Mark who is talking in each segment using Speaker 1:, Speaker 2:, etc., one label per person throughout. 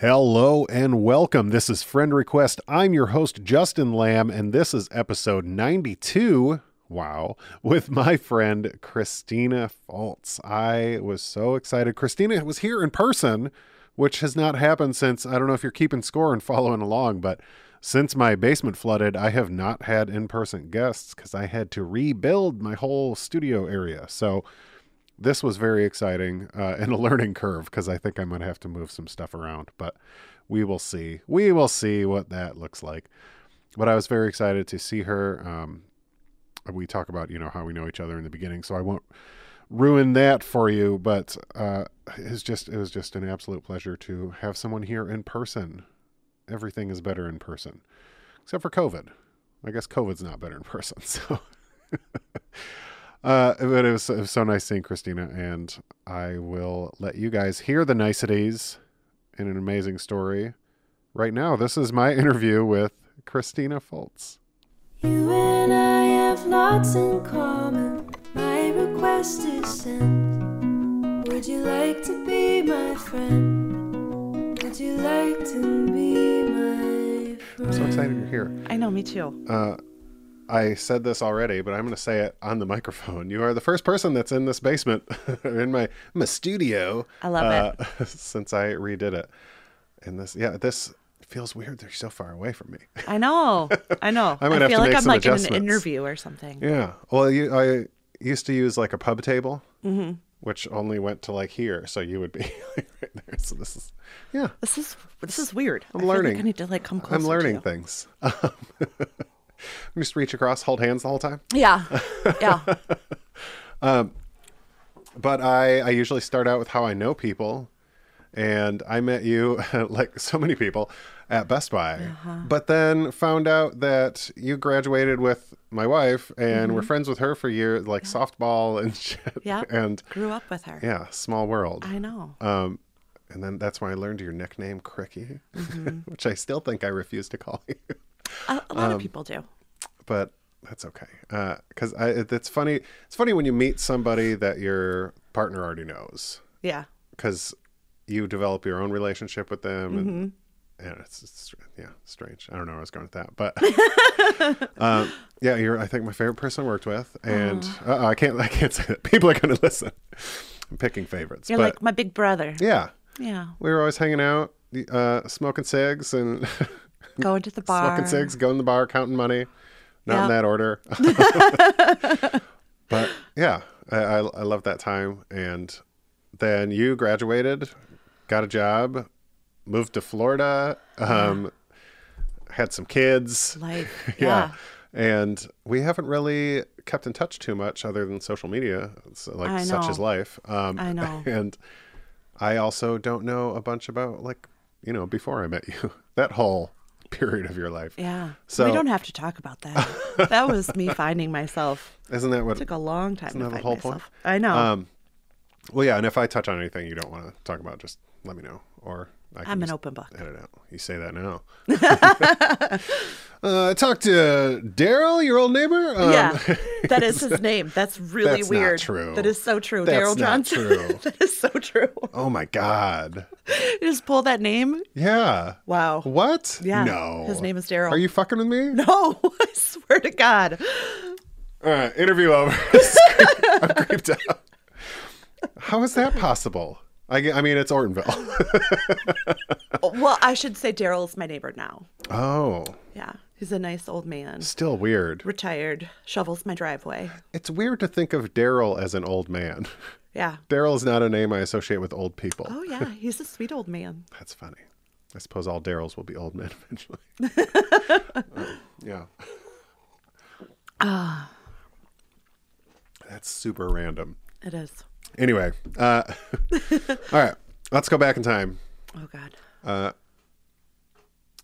Speaker 1: Hello and welcome. This is Friend Request. I'm your host, Justin Lamb, and this is episode 92. Wow, with my friend Christina Fultz. I was so excited. Christina was here in person, which has not happened since I don't know if you're keeping score and following along, but since my basement flooded, I have not had in person guests because I had to rebuild my whole studio area. So, this was very exciting uh, and a learning curve because I think I might have to move some stuff around, but we will see. We will see what that looks like. But I was very excited to see her. Um, we talk about you know how we know each other in the beginning, so I won't ruin that for you. But uh, it's just it was just an absolute pleasure to have someone here in person. Everything is better in person, except for COVID. I guess COVID's not better in person, so. Uh, but it was, it was so nice seeing Christina, and I will let you guys hear the niceties in an amazing story. Right now, this is my interview with Christina Fultz.
Speaker 2: You and I have lots in common. My request is sent. Would you like to be my friend? Would you like to be my friend?
Speaker 1: I'm so excited you're here.
Speaker 3: I know, me too.
Speaker 1: Uh, I said this already, but I'm going to say it on the microphone. You are the first person that's in this basement, in my my studio.
Speaker 3: I love
Speaker 1: it since I redid it. And this, yeah, this feels weird. They're so far away from me.
Speaker 3: I know. I know.
Speaker 1: I
Speaker 3: I feel like I'm like in an interview or something.
Speaker 1: Yeah. Well, you, I used to use like a pub table,
Speaker 3: Mm-hmm.
Speaker 1: which only went to like here, so you would be like right there. So this is, yeah,
Speaker 3: This is this is weird.
Speaker 1: I'm
Speaker 3: I
Speaker 1: learning.
Speaker 3: Like I need to like come closer.
Speaker 1: I'm learning things. Um, just reach across, hold hands the whole time.
Speaker 3: Yeah. Yeah.
Speaker 1: But I, I usually start out with how I know people, and I met you like so many people at Best Buy,
Speaker 3: Uh-huh.
Speaker 1: but then found out that you graduated with my wife and were friends with her for years, like softball and shit.
Speaker 3: Mm-hmm. yeah.
Speaker 1: And
Speaker 3: Grew up with her.
Speaker 1: yeah, small world.
Speaker 3: I know.
Speaker 1: Um, and then that's when I learned your nickname, Cricky, which I still think I refuse to call you,
Speaker 3: a, a lot
Speaker 1: um,
Speaker 3: of people do.
Speaker 1: But that's okay. Because I it, it's funny. It's funny when you meet somebody that your partner already knows,
Speaker 3: Yeah.
Speaker 1: because you develop your own relationship with them,
Speaker 3: Mm-hmm.
Speaker 1: and, and it's, it's yeah, strange. I don't know where I was going with that, but um, yeah, you're I think my favorite person I worked with, and uh, I can't I can't say that. People are going to listen. I'm picking favorites,
Speaker 3: You're
Speaker 1: but
Speaker 3: like my big brother.
Speaker 1: yeah.
Speaker 3: Yeah.
Speaker 1: we were always hanging out, uh, smoking cigs and
Speaker 3: Going to the bar.
Speaker 1: smoking cigs, going to the bar, counting money. Not in that order. but yeah, I, I, I love that time. And then you graduated, got a job, moved to Florida, um, had some kids.
Speaker 3: Life.
Speaker 1: yeah.
Speaker 3: Yeah.
Speaker 1: And we haven't really kept in touch too much other than social media. It's like such is life. Um,
Speaker 3: I know.
Speaker 1: And I also don't know a bunch about like, you know, before I met you, that whole period of your life.
Speaker 3: Yeah.
Speaker 1: So-
Speaker 3: we don't have to talk about that. that was me finding myself.
Speaker 1: Isn't that what?
Speaker 3: It took a long time
Speaker 1: Isn't
Speaker 3: to
Speaker 1: that the whole point?
Speaker 3: myself. I know.
Speaker 1: Um, well, yeah. And if I touch on anything you don't want to talk about, just let me know, or I
Speaker 3: I'm an open book.
Speaker 1: I don't know. You say that now. uh, I talked to Daryl, your old neighbor. Um,
Speaker 3: yeah, that is his name. That's really
Speaker 1: That's not
Speaker 3: weird.
Speaker 1: true.
Speaker 3: That is so true. Daryl Johnson.
Speaker 1: true.
Speaker 3: that is so true.
Speaker 1: Oh my God.
Speaker 3: You just pull that name.
Speaker 1: Yeah.
Speaker 3: Wow.
Speaker 1: What?
Speaker 3: Yeah.
Speaker 1: No.
Speaker 3: His name is Daryl.
Speaker 1: Are you fucking with me?
Speaker 3: No, I swear to God.
Speaker 1: All right. Interview over. I'm creeped out. How is that possible? I, I mean, it's Ortonville.
Speaker 3: Well, I should say Daryl's my neighbor now.
Speaker 1: oh,
Speaker 3: Yeah, he's a nice old man,
Speaker 1: still weird.
Speaker 3: retired, shovels my driveway.
Speaker 1: It's weird to think of Daryl as an old man.
Speaker 3: Yeah.
Speaker 1: Daryl is not a name I associate with old people.
Speaker 3: Oh yeah, he's a sweet old man.
Speaker 1: That's funny. I suppose all Daryls will be old men eventually. Uh, yeah.
Speaker 3: Ah.
Speaker 1: That's super random.
Speaker 3: It is.
Speaker 1: Anyway, uh, all right, let's go back in time.
Speaker 3: Oh God.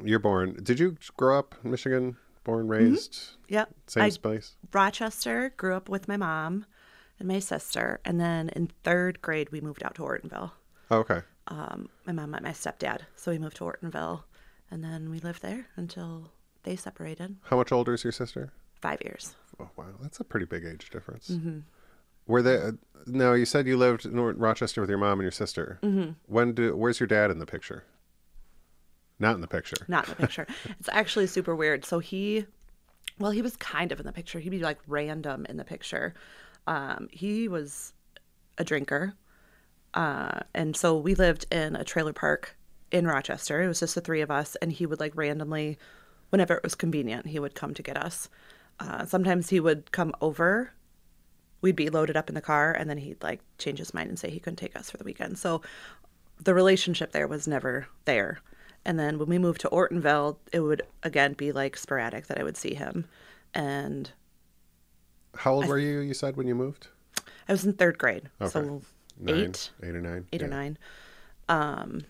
Speaker 1: You're born. Did you grow up in Michigan? Born, raised,
Speaker 3: Yep.
Speaker 1: same
Speaker 3: Mm-hmm. I
Speaker 1: place?
Speaker 3: Rochester grew up with my mom and my sister, and then in third grade we moved out to Ortonville.
Speaker 1: Oh, okay.
Speaker 3: Um, my mom met my stepdad, so we moved to Ortonville, and then we lived there until they separated.
Speaker 1: How much older is your sister?
Speaker 3: Five years.
Speaker 1: Oh, wow. That's a pretty big age difference.
Speaker 3: Mm-hmm.
Speaker 1: Were they, uh, no, you said you lived in Rochester with your mom and your sister. Mm-hmm. When do, where's your dad in the picture? Not in the picture.
Speaker 3: not in the picture. it's actually super weird. So he, well, he was kind of in the picture. He'd be like random in the picture. Um, he was a drinker. Uh, and so we lived in a trailer park in Rochester. It was just the three of us. And he would like randomly, whenever it was convenient, he would come to get us. Uh, sometimes he would come over. We'd be loaded up in the car, and then he'd like change his mind and say he couldn't take us for the weekend. So the relationship there was never there. And then when we moved to Ortonville, it would again be like sporadic that I would see him. And
Speaker 1: How old were you, you said, when you moved?
Speaker 3: I was in third grade.
Speaker 1: Okay.
Speaker 3: So
Speaker 1: Nine,
Speaker 3: eight,
Speaker 1: Eight or nine?
Speaker 3: eight or nine. Um,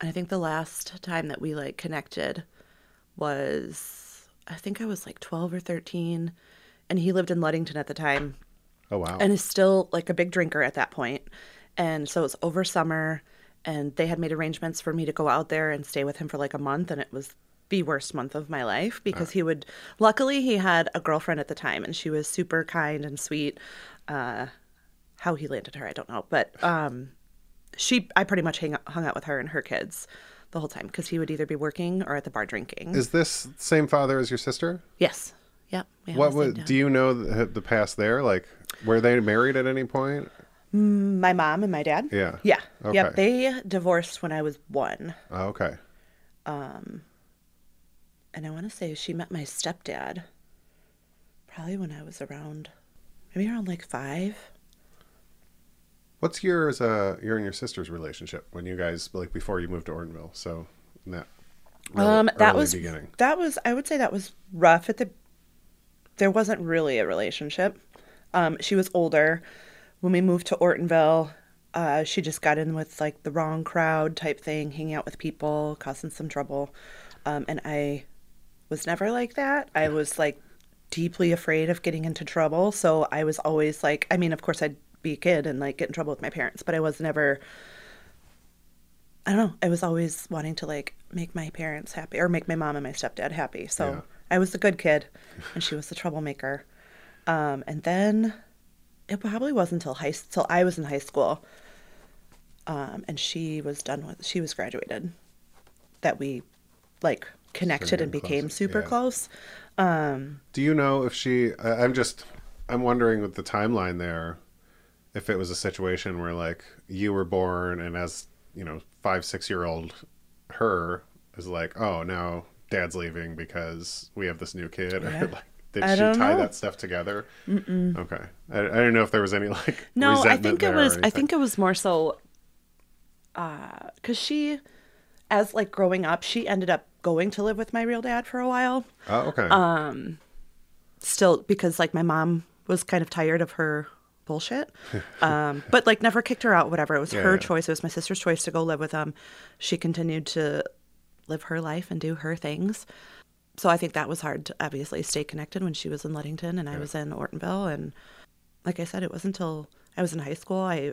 Speaker 3: and I think the last time that we like connected was, I think I was like 12 or 13. And he lived in Ludington at the time.
Speaker 1: Oh, wow.
Speaker 3: and is still like a big drinker at that point. And so it was over summer, and they had made arrangements for me to go out there and stay with him for like a month, and it was the worst month of my life because he would. Luckily, he had a girlfriend at the time, and she was super kind and sweet. Uh, how he landed her, I don't know, but um, she, I pretty much hang, hung out with her and her kids the whole time because he would either be working or at the bar drinking.
Speaker 1: Is this same father as your sister?
Speaker 3: yes. Yep. we
Speaker 1: What
Speaker 3: the same
Speaker 1: would, do you know the, the past there? Like, were they married at any point?
Speaker 3: My mom and my dad.
Speaker 1: Yeah.
Speaker 3: Yeah. Yep. They divorced when I was one.
Speaker 1: Oh, okay.
Speaker 3: and I want to say she met my stepdad probably when I was around, maybe around like five.
Speaker 1: What's yours, uh, your and your sister's relationship when you guys, like, before you moved to Ortonville? So, in that real
Speaker 3: um, that
Speaker 1: early
Speaker 3: was
Speaker 1: beginning.
Speaker 3: that was I would say that was rough at the. There wasn't really a relationship. Um, she was older when we moved to Ortonville. Uh, she just got in with like the wrong crowd type thing, hanging out with people, causing some trouble. Um, and I was never like that. I was like deeply afraid of getting into trouble. So I was always like, I mean, of course, I'd be a kid and like get in trouble with my parents, but I was never, I don't know, I was always wanting to like make my parents happy or make my mom and my stepdad happy. So
Speaker 1: Yeah.
Speaker 3: I was the good kid and she was the troublemaker. Um, and then it probably wasn't until high till I was in high school, um, and she was done with she was graduated, that we like connected and became
Speaker 1: closer,
Speaker 3: super
Speaker 1: yeah.
Speaker 3: close.
Speaker 1: Do you know if she? I- I'm just, I'm wondering with the timeline there, if it was a situation where like you were born and as you know five six year old her is like, oh now dad's leaving because we have this new kid,
Speaker 3: Yeah.
Speaker 1: or like did
Speaker 3: I
Speaker 1: she tie
Speaker 3: know.
Speaker 1: that stuff together? Mm-mm. Okay, I, I don't know if there was any like
Speaker 3: No, I think it was. I think it was more so, because she, as like growing up, she ended up going to live with my real dad for a while.
Speaker 1: Oh, okay.
Speaker 3: Um, Still, because like my mom was kind of tired of her bullshit, um, but like never kicked her out. Whatever, it was
Speaker 1: Yeah,
Speaker 3: her
Speaker 1: yeah.
Speaker 3: choice. It was my sister's choice to go live with them. She continued to live her life and do her things. So I think that was hard to obviously stay connected when she was in Ludington and I was in Ortonville. And like I said, it wasn't until I was in high school. I,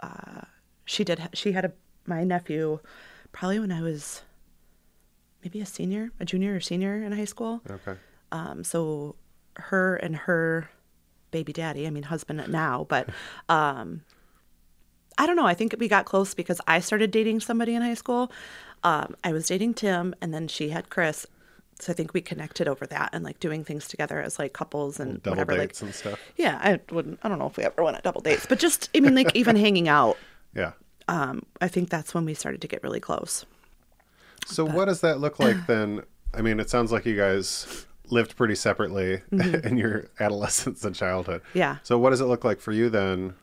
Speaker 3: uh, she did, ha- she had a, my nephew probably when I was maybe a senior, a junior or senior in high school.
Speaker 1: okay.
Speaker 3: Um, so her and her baby daddy, I mean husband now, but um, I don't know. I think we got close because I started dating somebody in high school. Um, I was dating Tim, and then she had Chris. So I think we connected over that and like doing things together as like couples and
Speaker 1: Double
Speaker 3: whatever.
Speaker 1: dates
Speaker 3: Like,
Speaker 1: and stuff.
Speaker 3: yeah, I wouldn't. I don't know if we ever went on double dates, but just I mean, like even hanging out.
Speaker 1: Yeah.
Speaker 3: Um, I think that's when we started to get really close.
Speaker 1: So what does that look like then? I mean, it sounds like you guys lived pretty separately in your adolescence and childhood.
Speaker 3: Mm-hmm. Yeah.
Speaker 1: So what does it look like for you then?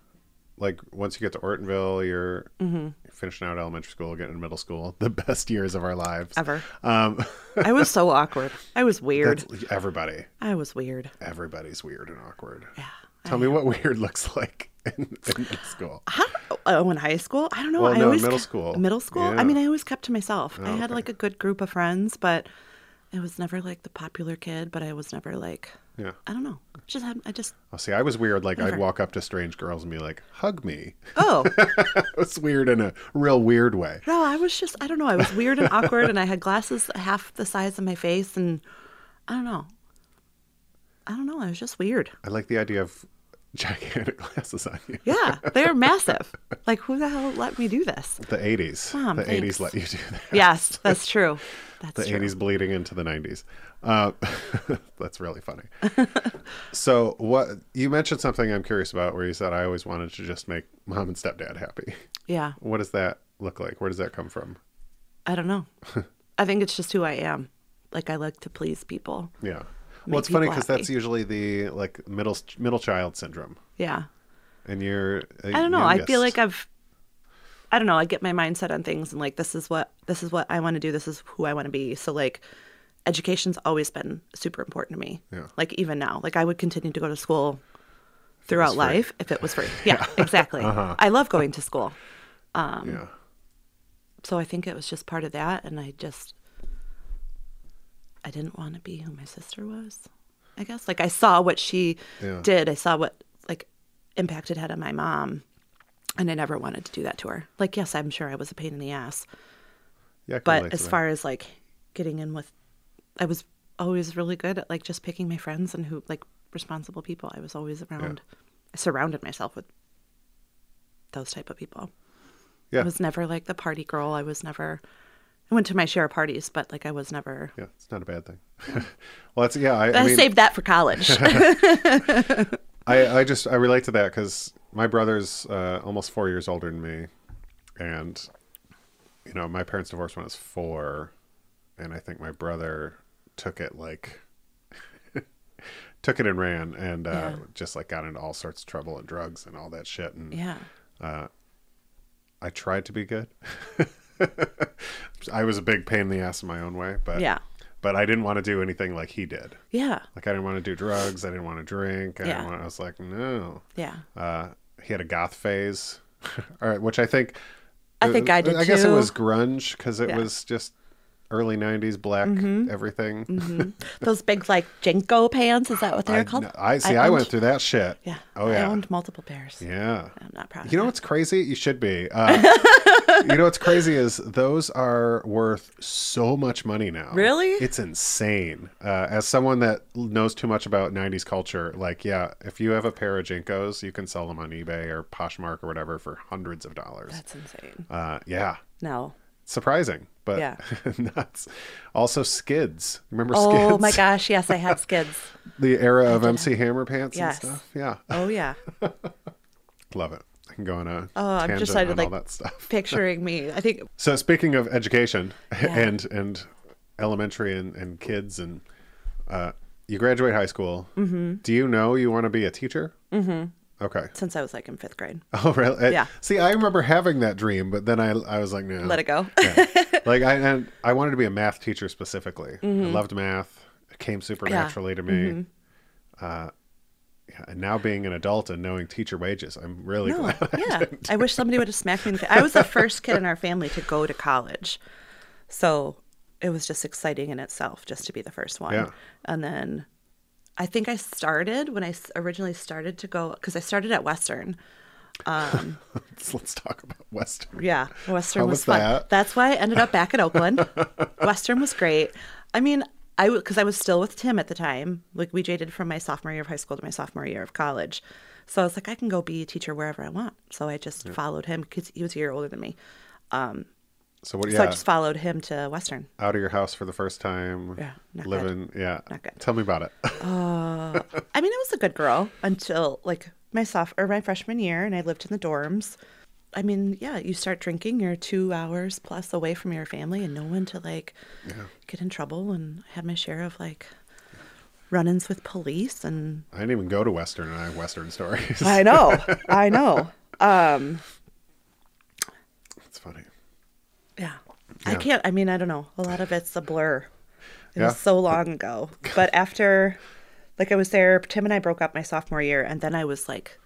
Speaker 1: Like once you get to Ortonville, you're
Speaker 3: Mm-hmm.
Speaker 1: Finishing out elementary school, getting into middle school, the best years of our lives.
Speaker 3: Ever.
Speaker 1: Um,
Speaker 3: I was so awkward. I was weird.
Speaker 1: everybody.
Speaker 3: I was weird.
Speaker 1: Everybody's weird and awkward.
Speaker 3: Yeah.
Speaker 1: Tell me what weird looks like in, in middle school.
Speaker 3: How, oh, in high school? I don't know.
Speaker 1: Well,
Speaker 3: I
Speaker 1: no,
Speaker 3: always
Speaker 1: middle
Speaker 3: kept-
Speaker 1: school.
Speaker 3: Middle school?
Speaker 1: Yeah.
Speaker 3: I mean, I always kept to myself. I
Speaker 1: Oh,
Speaker 3: had
Speaker 1: okay.
Speaker 3: like a good group of friends, but I was never like the popular kid, but I was never like,
Speaker 1: Yeah.
Speaker 3: I don't know. Just had, I just,
Speaker 1: Oh, see, I was weird. Like I'd walk up to strange girls and be like, "Hug me."
Speaker 3: oh,
Speaker 1: it's weird in a real weird way.
Speaker 3: no, I was just, I don't know. I was weird and awkward and I had glasses half the size of my face and I don't know. I don't know. I was just weird.
Speaker 1: I like the idea of gigantic glasses on you.
Speaker 3: Yeah, they're massive. Like, who the hell let me do this?
Speaker 1: The 80s.
Speaker 3: Mom,
Speaker 1: the
Speaker 3: thanks.
Speaker 1: 80s let you do that.
Speaker 3: Yes, that's true. That's
Speaker 1: the
Speaker 3: true.
Speaker 1: 80s bleeding into the 90s. Uh, that's really funny. so, what you mentioned something I'm curious about where you said I always wanted to just make mom and stepdad happy.
Speaker 3: Yeah,
Speaker 1: What does that look like? Where does that come from?
Speaker 3: I don't know. I think it's just who I am. Like, I like to please people.
Speaker 1: Yeah. Well, it's funny because that's usually the like middle middle child syndrome,
Speaker 3: Yeah.
Speaker 1: and you're.
Speaker 3: I don't know. I feel like I've I don't know, I get my mindset on things and like this is what this is what I want to do, this is who I want to be. So like education's always been super important to me.
Speaker 1: Yeah.
Speaker 3: Like even now. Like I would continue to go to school throughout.
Speaker 1: Uh-huh.
Speaker 3: life if it was free. Yeah, exactly. I love going to school. um,
Speaker 1: yeah.
Speaker 3: So I think it was just part of that and I just I didn't want to be who my sister was. I guess like I saw what she
Speaker 1: Yeah.
Speaker 3: did. I saw what like impact it had on my mom and I never wanted to do that to her. Like yes, I'm sure I was a pain in the ass.
Speaker 1: Yeah.
Speaker 3: But as far as like getting in with I was always really good at like just picking my friends and who like responsible people. I was always around I surrounded myself with those type of people.
Speaker 1: yeah,
Speaker 3: I was never like the party girl. I was never. I went to my share of parties, but like I was never.
Speaker 1: yeah, it's not a bad thing. well, that's yeah. I,
Speaker 3: I,
Speaker 1: I mean,
Speaker 3: saved that for college.
Speaker 1: I, I just I relate to that because my brother's uh, almost four years older than me, and you know my parents divorced when I was four, and I think my brother took it like took it and ran, and uh,
Speaker 3: Yeah.
Speaker 1: just like got into all sorts of trouble and drugs and all that shit. And
Speaker 3: yeah,
Speaker 1: I tried to be good. I was a big pain in the ass in my own way, but
Speaker 3: yeah,
Speaker 1: but I didn't want to do anything like he did.
Speaker 3: yeah,
Speaker 1: Like I didn't want to do drugs. I didn't want to drink. I, didn't
Speaker 3: Yeah.
Speaker 1: want, I was like, no.
Speaker 3: yeah.
Speaker 1: Uh, he had a goth phase, all right, which I think.
Speaker 3: I think I uh, did
Speaker 1: I guess it was grunge because it
Speaker 3: Yeah.
Speaker 1: Was just early '90s black everything.
Speaker 3: Those big like JNCO pants. Is that what they're
Speaker 1: I,
Speaker 3: called?
Speaker 1: I see. I,
Speaker 3: owned-
Speaker 1: went through that shit.
Speaker 3: Yeah.
Speaker 1: Oh
Speaker 3: I
Speaker 1: yeah.
Speaker 3: owned multiple pairs.
Speaker 1: Yeah.
Speaker 3: I'm not proud.
Speaker 1: You know
Speaker 3: of
Speaker 1: what's crazy? You should be. Uh, you know what's crazy is those are worth so much money now.
Speaker 3: Really?
Speaker 1: It's insane. Uh, as someone that knows too much about '90s culture, like, yeah, if you have a pair of JNCOs, you can sell them on eBay or Poshmark or whatever for hundreds of dollars.
Speaker 3: That's insane.
Speaker 1: Uh, yeah,
Speaker 3: No.
Speaker 1: surprising, but
Speaker 3: Yeah.
Speaker 1: nuts. Also, skids. Remember skids?
Speaker 3: Oh my gosh! Yes, I had skids.
Speaker 1: The era of MC Hammer pants
Speaker 3: Yes.
Speaker 1: and stuff. Yeah,
Speaker 3: Oh yeah.
Speaker 1: love it. I can go on a
Speaker 3: Oh, I'm just
Speaker 1: on
Speaker 3: like-
Speaker 1: all that stuff.
Speaker 3: Picturing me. I think.
Speaker 1: So speaking of education and and elementary and, and kids and uh, you graduate high school. Mm-hmm. Do you know you want to be a teacher? Mm-hmm. Okay.
Speaker 3: Since I was like in fifth grade.
Speaker 1: Oh really?
Speaker 3: Yeah.
Speaker 1: See, I remember having that dream, but then I I was like, no.
Speaker 3: Let it go.
Speaker 1: Yeah. Like I and I wanted to be a math teacher specifically. I loved math. It came super
Speaker 3: Mm-hmm. Yeah. Mm-hmm.
Speaker 1: to me. Uh, yeah, and now being an adult and knowing teacher wages, I'm really
Speaker 3: No,
Speaker 1: glad. I
Speaker 3: yeah.
Speaker 1: didn't.
Speaker 3: I wish somebody would have smacked me in the face. I was the first kid in our family to go to college. So it was just exciting in itself just to be the first one.
Speaker 1: Yeah.
Speaker 3: And then I think I started when I originally started to go, because I started at Western.
Speaker 1: Um, let's, let's talk about Western.
Speaker 3: Yeah, Western
Speaker 1: How
Speaker 3: was,
Speaker 1: was
Speaker 3: fun.
Speaker 1: that?
Speaker 3: That's why I ended up back at Oakland. Western was great. I mean, I because I was still with Tim at the time. Like we dated from my sophomore year of high school to my sophomore year of college. So I was like, I can go be a teacher wherever I want. So I just followed him because he was a year older than me.
Speaker 1: Um, so what? Yeah.
Speaker 3: So I just followed him to Western.
Speaker 1: out of your house for the first time.
Speaker 3: Yeah, not good.
Speaker 1: living. Yeah,
Speaker 3: Not good.
Speaker 1: Tell me about it.
Speaker 3: Uh, I mean, I was a good girl until like my soph or my freshman year, and I lived in the dorms. I mean, yeah, you start drinking, you're two hours plus away from your family and no one to like get in trouble. And I had my share of like run-ins with police, and
Speaker 1: I didn't even go to Western, and I have Western stories.
Speaker 3: I know, I know. Um,
Speaker 1: it's funny.
Speaker 3: yeah, I can't. I mean, I don't know. A lot of it's a blur. It
Speaker 1: Yeah.
Speaker 3: was so long ago. But after, like, I was there. Tim and I broke up my sophomore year, and then I was like,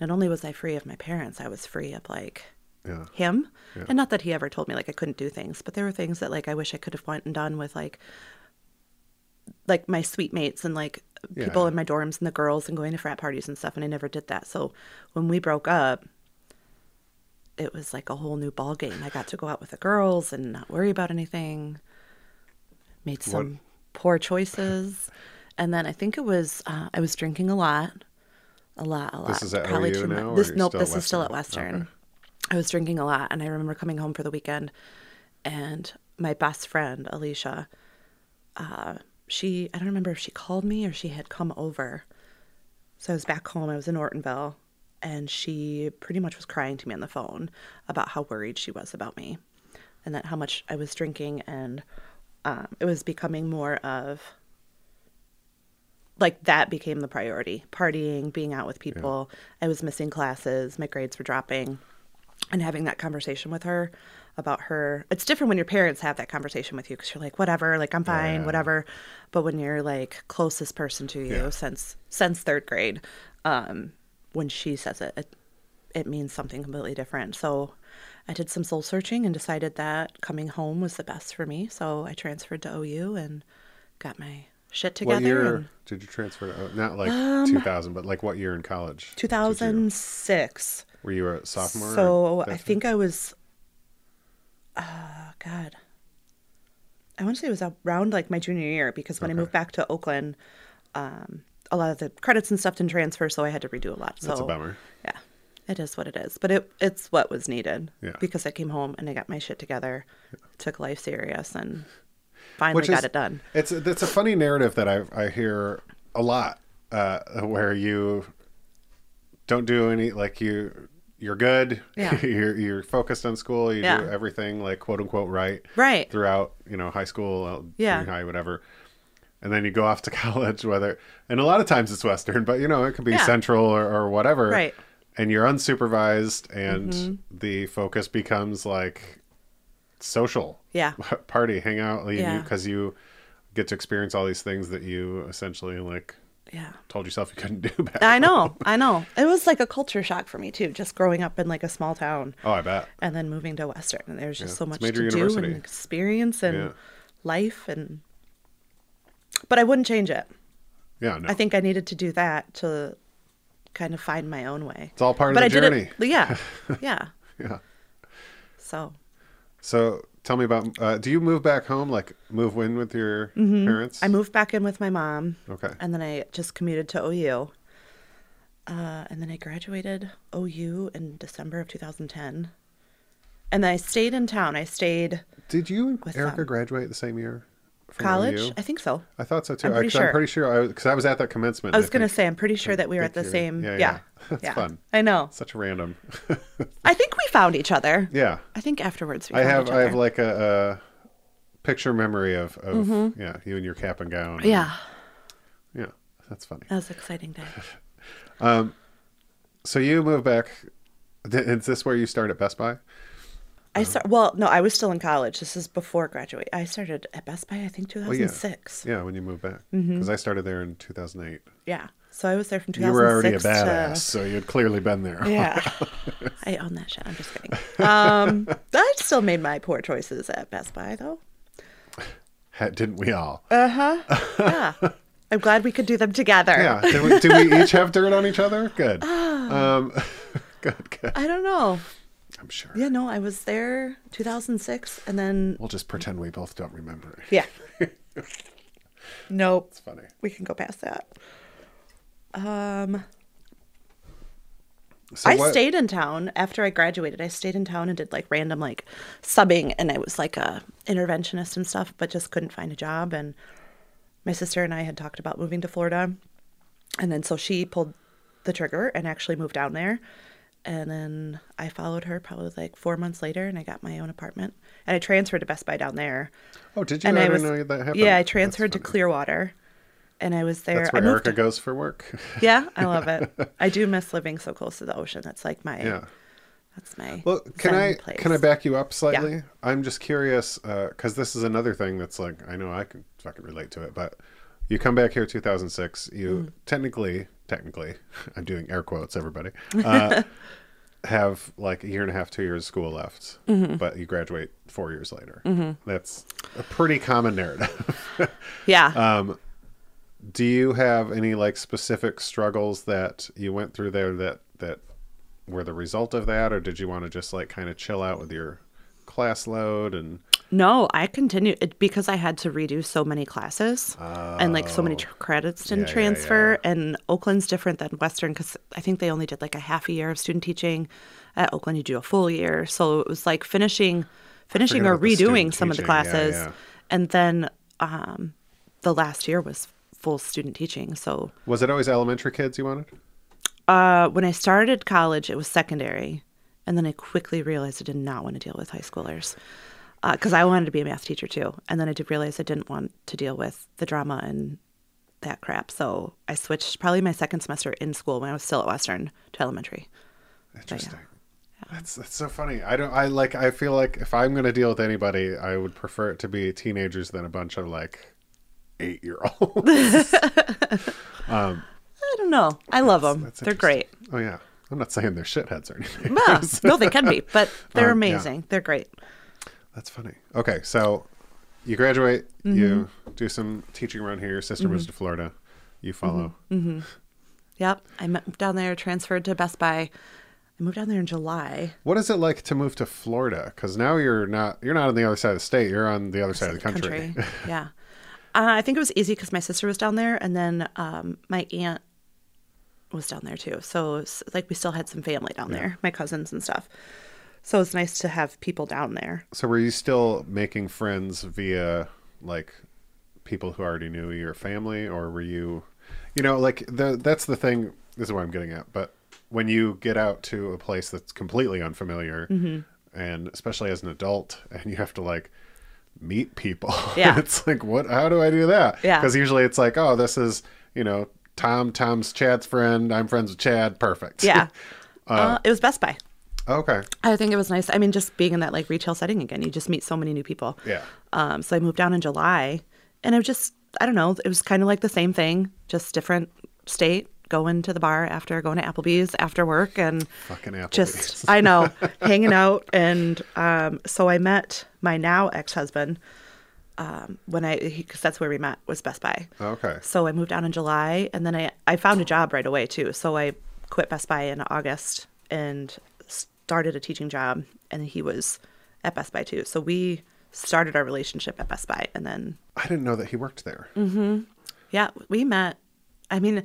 Speaker 3: not only was I free of my parents, I was free of like
Speaker 1: Yeah.
Speaker 3: him. And not that he ever told me like I couldn't do things, but there were things that like I wish I could have went and done with like like my suite mates and like people
Speaker 1: Yeah.
Speaker 3: in my dorms and the girls and going to frat parties and stuff and I never did that. So when we broke up, it was like a whole new ball game. I got to go out with the girls and not worry about anything. Made some poor choices. And then I think it was uh, I was drinking a lot. a lot, a lot.
Speaker 1: This is at
Speaker 3: Probably
Speaker 1: OU now,
Speaker 3: This nope, this is still at
Speaker 1: Western?
Speaker 3: Western.
Speaker 1: Okay.
Speaker 3: I was drinking a lot, and I remember coming home for the weekend, and my best friend Alicia, uh, she I don't remember if she called me or she had come over. So I was back home. I was in Ortonville, and she pretty much was crying to me on the phone about how worried she was about me, and that how much I was drinking, and um, it was becoming more of like that became the priority. Partying being out with people. I was missing classes. My grades were dropping. And having that conversation with her about her it's different when your parents have that conversation with you because you're like whatever like i'm fine
Speaker 1: Yeah.
Speaker 3: whatever. But when you're like closest person to you
Speaker 1: Yeah.
Speaker 3: since since third grade um when she says it, it it means something completely different. So i did some soul searching and decided that coming home was the best for me. So i transferred to ou and got my shit together
Speaker 1: What year
Speaker 3: and-
Speaker 1: did you transfer? To, not like
Speaker 3: Um,
Speaker 1: 2000, but like what year in college? did you-
Speaker 3: 2006
Speaker 1: Were you a sophomore?
Speaker 3: So I think I was, uh, God, I want to say it was around like my junior year because when I moved back to Oakland, um, a lot of the credits and stuff didn't transfer, so I had to redo a lot. So
Speaker 1: That's a bummer.
Speaker 3: yeah, it is what it is, but it it's what was needed.
Speaker 1: Yeah.
Speaker 3: Because I came home and I got my shit together, took life serious, and finally
Speaker 1: Which
Speaker 3: got
Speaker 1: is-
Speaker 3: it done.
Speaker 1: It's it's a funny narrative that I I hear a lot, uh, where you don't do any like you you're good.
Speaker 3: Yeah.
Speaker 1: you're you're focused on school. You do everything like quote unquote right.
Speaker 3: Right.
Speaker 1: Throughout you know high school, uh,
Speaker 3: Yeah.
Speaker 1: junior high, whatever. And then you go off to college, whether and a lot of times it's Western, but you know it could be
Speaker 3: Yeah.
Speaker 1: Central or, or whatever.
Speaker 3: Right.
Speaker 1: And you're unsupervised, and
Speaker 3: Mm-hmm.
Speaker 1: the focus becomes like social
Speaker 3: Yeah.
Speaker 1: party, hang out,
Speaker 3: Yeah.
Speaker 1: because you get to experience all these things that you essentially like
Speaker 3: Yeah.
Speaker 1: told yourself you couldn't do back.
Speaker 3: I know, I know. It was like a culture shock for me too, just growing up in like a small town.
Speaker 1: Oh, I bet.
Speaker 3: and then moving to Western, and there's just
Speaker 1: Yeah,
Speaker 3: so much to do and experience and
Speaker 1: Yeah.
Speaker 3: life, and but I wouldn't change it.
Speaker 1: Yeah, no,
Speaker 3: I think I needed to do that to kind of find my own way.
Speaker 1: it's all part
Speaker 3: but
Speaker 1: of
Speaker 3: I
Speaker 1: the journey.
Speaker 3: didn't. Yeah, yeah.
Speaker 1: Yeah.
Speaker 3: So
Speaker 1: So tell me about. Uh, do you move back home? Like move in with your parents?
Speaker 3: Mm-hmm. I moved back in with my mom,
Speaker 1: Okay.
Speaker 3: and then I just commuted to OU. Uh, and then I graduated OU in December of 2010. And then I stayed in town. I stayed
Speaker 1: Did you and Erica
Speaker 3: them.
Speaker 1: graduate the same year?
Speaker 3: College. I think so.
Speaker 1: I thought so too.
Speaker 3: I'm
Speaker 1: I- sure. I'm pretty sure because I, was at that commencement.
Speaker 3: I was gonna say I'm pretty sure that we were at the same.
Speaker 1: yeah,
Speaker 3: Yeah,
Speaker 1: yeah.
Speaker 3: yeah,
Speaker 1: That's fun.
Speaker 3: I know.
Speaker 1: Such a random.
Speaker 3: I think we found each other.
Speaker 1: yeah.
Speaker 3: I think afterwards we
Speaker 1: I
Speaker 3: found
Speaker 1: have I have like a, a picture memory of, of yeah you and your cap and gown.
Speaker 3: Mm-hmm. yeah,
Speaker 1: yeah, that's funny.
Speaker 3: that was an exciting day.
Speaker 1: Um, so you moved back. Is this where you start at Best Buy?
Speaker 3: I start. Well, no, I was still in college. This is before graduate. I started at Best Buy. I think
Speaker 1: Oh, yeah.
Speaker 3: 2006.
Speaker 1: Yeah, when you moved back,
Speaker 3: Mm-hmm.
Speaker 1: because I started there in 2008.
Speaker 3: yeah. So I was there from 2006
Speaker 1: You were already a
Speaker 3: to-
Speaker 1: badass, so you'd clearly been there.
Speaker 3: Yeah. I own that shit. I'm just kidding. Um, I still made my poor choices at Best Buy, though.
Speaker 1: Didn't we all? Uh huh.
Speaker 3: Yeah. I'm glad we could do them together.
Speaker 1: yeah. Did we, do we each have dirt on each other? Good. Um, good. Good.
Speaker 3: I don't know.
Speaker 1: I'm sure.
Speaker 3: Yeah, no, I was there 2006, and then
Speaker 1: We'll just pretend we both don't remember.
Speaker 3: yeah. nope.
Speaker 1: It's funny.
Speaker 3: We can go past that. Um,
Speaker 1: So
Speaker 3: I
Speaker 1: what-
Speaker 3: stayed in town after I graduated. I stayed in town and did like random like subbing, and I was like a interventionist and stuff, but just couldn't find a job. And my sister and I had talked about moving to Florida, and then so she pulled the trigger and actually moved down there. And then I followed her probably like four months later, and I got my own apartment. And I transferred to Best Buy down there.
Speaker 1: Oh, did you?
Speaker 3: and
Speaker 1: I,
Speaker 3: I was
Speaker 1: know that happened.
Speaker 3: yeah, I transferred to. Clearwater, and I was there.
Speaker 1: That's where Erica goes for work.
Speaker 3: yeah, I love it. I do miss living so close to the ocean. That's like my
Speaker 1: yeah.
Speaker 3: that's my
Speaker 1: Well, can I
Speaker 3: place.
Speaker 1: can I back you up slightly? I'm just curious because this is another thing that's like I know I can fucking relate to it, but you come back here 2006. You
Speaker 3: Mm.
Speaker 1: technically, technically, I'm doing air quotes, everybody. Uh, have like a year and a half, two years of school left,
Speaker 3: Mm-hmm.
Speaker 1: but you graduate four years later. That's a pretty common narrative.
Speaker 3: Yeah.
Speaker 1: Uh, Do you have any like specific struggles that you went through there that that were the result of that, or did you want to just like kind of chill out with your class load and
Speaker 3: No, I continued it because I had to redo so many classes and like so many tr- credits didn't
Speaker 1: Oh. Yeah, yeah,
Speaker 3: transfer. And Oakland's different than Western because I think they only did like a half a year of student teaching. At Oakland, you do a full year, so it was like finishing, finishing or
Speaker 1: about the student
Speaker 3: redoing some of the
Speaker 1: teaching. Yeah,
Speaker 3: classes,
Speaker 1: yeah.
Speaker 3: and then um, the last year was full student teaching. So
Speaker 1: Was it always elementary kids you wanted?
Speaker 3: uh, when I started college, it was secondary, and then I quickly realized I did not want to deal with high schoolers uh, because I wanted to be a math teacher too. And then I did realize I didn't want to deal with the drama and that crap. So I switched probably my second semester in school when I was still at Western to elementary.
Speaker 1: Interesting. That's that's so funny. I don't. I like. I feel like if I'm gonna deal with anybody, I would prefer it to be teenagers than a bunch of like eight year olds.
Speaker 3: Um, I don't know. I love them. They're great.
Speaker 1: Oh yeah. I'm not saying they're shitheads or anything.
Speaker 3: Yeah. no, they can be, but they're
Speaker 1: Um, yeah.
Speaker 3: amazing. They're great.
Speaker 1: That's funny. Okay, so you graduate,
Speaker 3: Mm-hmm.
Speaker 1: you do some teaching around here. Your sister moves to Florida. You follow.
Speaker 3: Mm-hmm. Yep. I moved down there, transferred to Best Buy. I moved down there in July.
Speaker 1: What is it like to move to Florida? Because now you're not you're not on the other side of the state. You're on the other side of the country.
Speaker 3: yeah. Uh, I think it was easy because my sister was down there, and then um, my aunt was down there too. So like we still had some family down there, my cousins and stuff. So it's nice to have people down there.
Speaker 1: So were you still making friends via like people who already knew your family, or were you, you know, like the that's the thing. This is what I'm getting at. But when you get out to a place that's completely unfamiliar,
Speaker 3: Mm-hmm.
Speaker 1: and especially as an adult, and you have to like meet people,
Speaker 3: Yeah.
Speaker 1: it's like what? How do I do that?
Speaker 3: Yeah.
Speaker 1: because usually it's like, oh, this is you know Tom. Tom's Chad's friend. I'm friends with Chad. Perfect.
Speaker 3: Yeah. uh, it was Best Buy.
Speaker 1: okay.
Speaker 3: I think it was nice. I mean, just being in that like retail setting again, you just meet so many new people.
Speaker 1: Yeah.
Speaker 3: Um, so I moved down in July, and it was just I don't know. It was kind of like the same thing, just different state. Going to the bar after going to Applebee's after work, and
Speaker 1: Fucking Applebee's.
Speaker 3: just I know hanging out. And um, so I met my now ex husband um, when I because that's where we met was Best Buy.
Speaker 1: Okay.
Speaker 3: So I moved down in July, and then I I found a job right away too. So I quit Best Buy in August and started a teaching job, and he was at Best Buy too. So we started our relationship at Best Buy, and then
Speaker 1: I didn't know that he worked there. Mm-hmm.
Speaker 3: yeah, we met. I mean,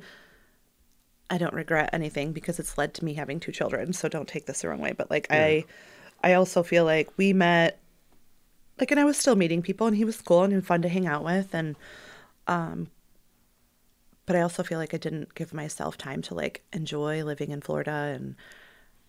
Speaker 3: I don't regret anything because it's led to me having two children. So don't take this the wrong way. But like I, I also feel like we met, like, and I was still meeting people, and he was cool and fun to hang out with, and um. But I also feel like I didn't give myself time to like enjoy living in Florida and.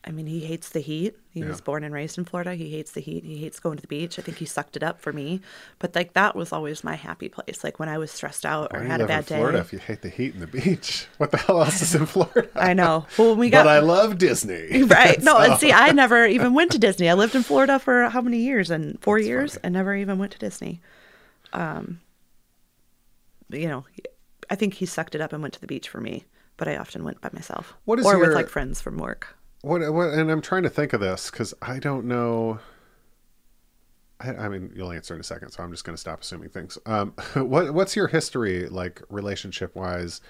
Speaker 3: I mean, he hates the heat. He was born and raised in Florida. He hates the heat. He hates going to the beach. I think he sucked it up for me. But like that was always my happy place. Like when I was stressed out or had a bad day.
Speaker 1: Florida if you hate the heat and the beach? What the hell else is in Florida?
Speaker 3: I know. Well, when we got
Speaker 1: but I love Disney.
Speaker 3: right. No, and see, I never even went to Disney. I lived in Florida for how many years? And four years.
Speaker 1: funny.
Speaker 3: I never even went to Disney. Um, you know, I think he sucked it up and went to the beach for me. But I often went by myself,
Speaker 1: What is
Speaker 3: or with like friends from work.
Speaker 1: What, what? And I'm trying to think of this because I don't know. I, I mean, you'll answer in a second, so I'm just going to stop assuming things. Um, what What's your history like, relationship wise?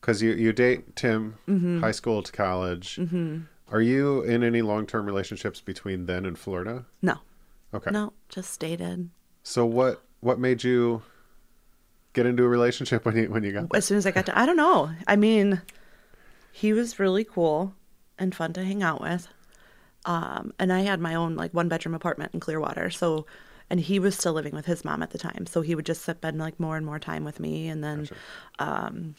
Speaker 1: Because you you date Tim,
Speaker 3: Mm-hmm.
Speaker 1: high school to college. Mm-hmm. Are you in any long term relationships between then and Florida?
Speaker 3: No,
Speaker 1: Okay.
Speaker 3: no, just dated.
Speaker 1: So what what made you get into a relationship when you when you got there?
Speaker 3: As soon as I got to, I don't know. I mean, he was really cool and fun to hang out with. Um, and I had my own like one bedroom apartment in Clearwater. So, and he was still living with his mom at the time. So he would just spend like more and more time with me. And then, um,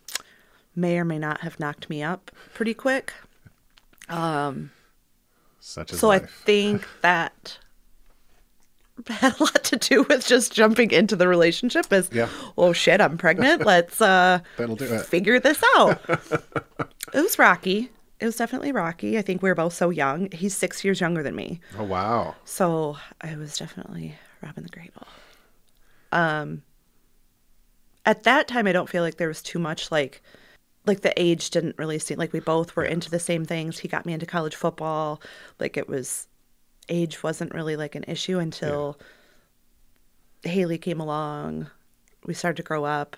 Speaker 3: may or may not have knocked me up pretty quick.
Speaker 1: Such as
Speaker 3: So I think that had a lot to do with just jumping into the relationship as,
Speaker 1: Yeah.
Speaker 3: oh shit, I'm pregnant. Let's uh,
Speaker 1: That'll do it.
Speaker 3: figure this out. it was rocky. It was definitely rocky. I think we were both so young. He's six years younger than me.
Speaker 1: Oh wow.
Speaker 3: So I was definitely robbing the cradle. Um, at that time, I don't feel like there was too much like, like the age didn't really seem like we both were into the same things. He got me into college football. Like it was, age wasn't really like an issue until Haley came along. We started to grow up.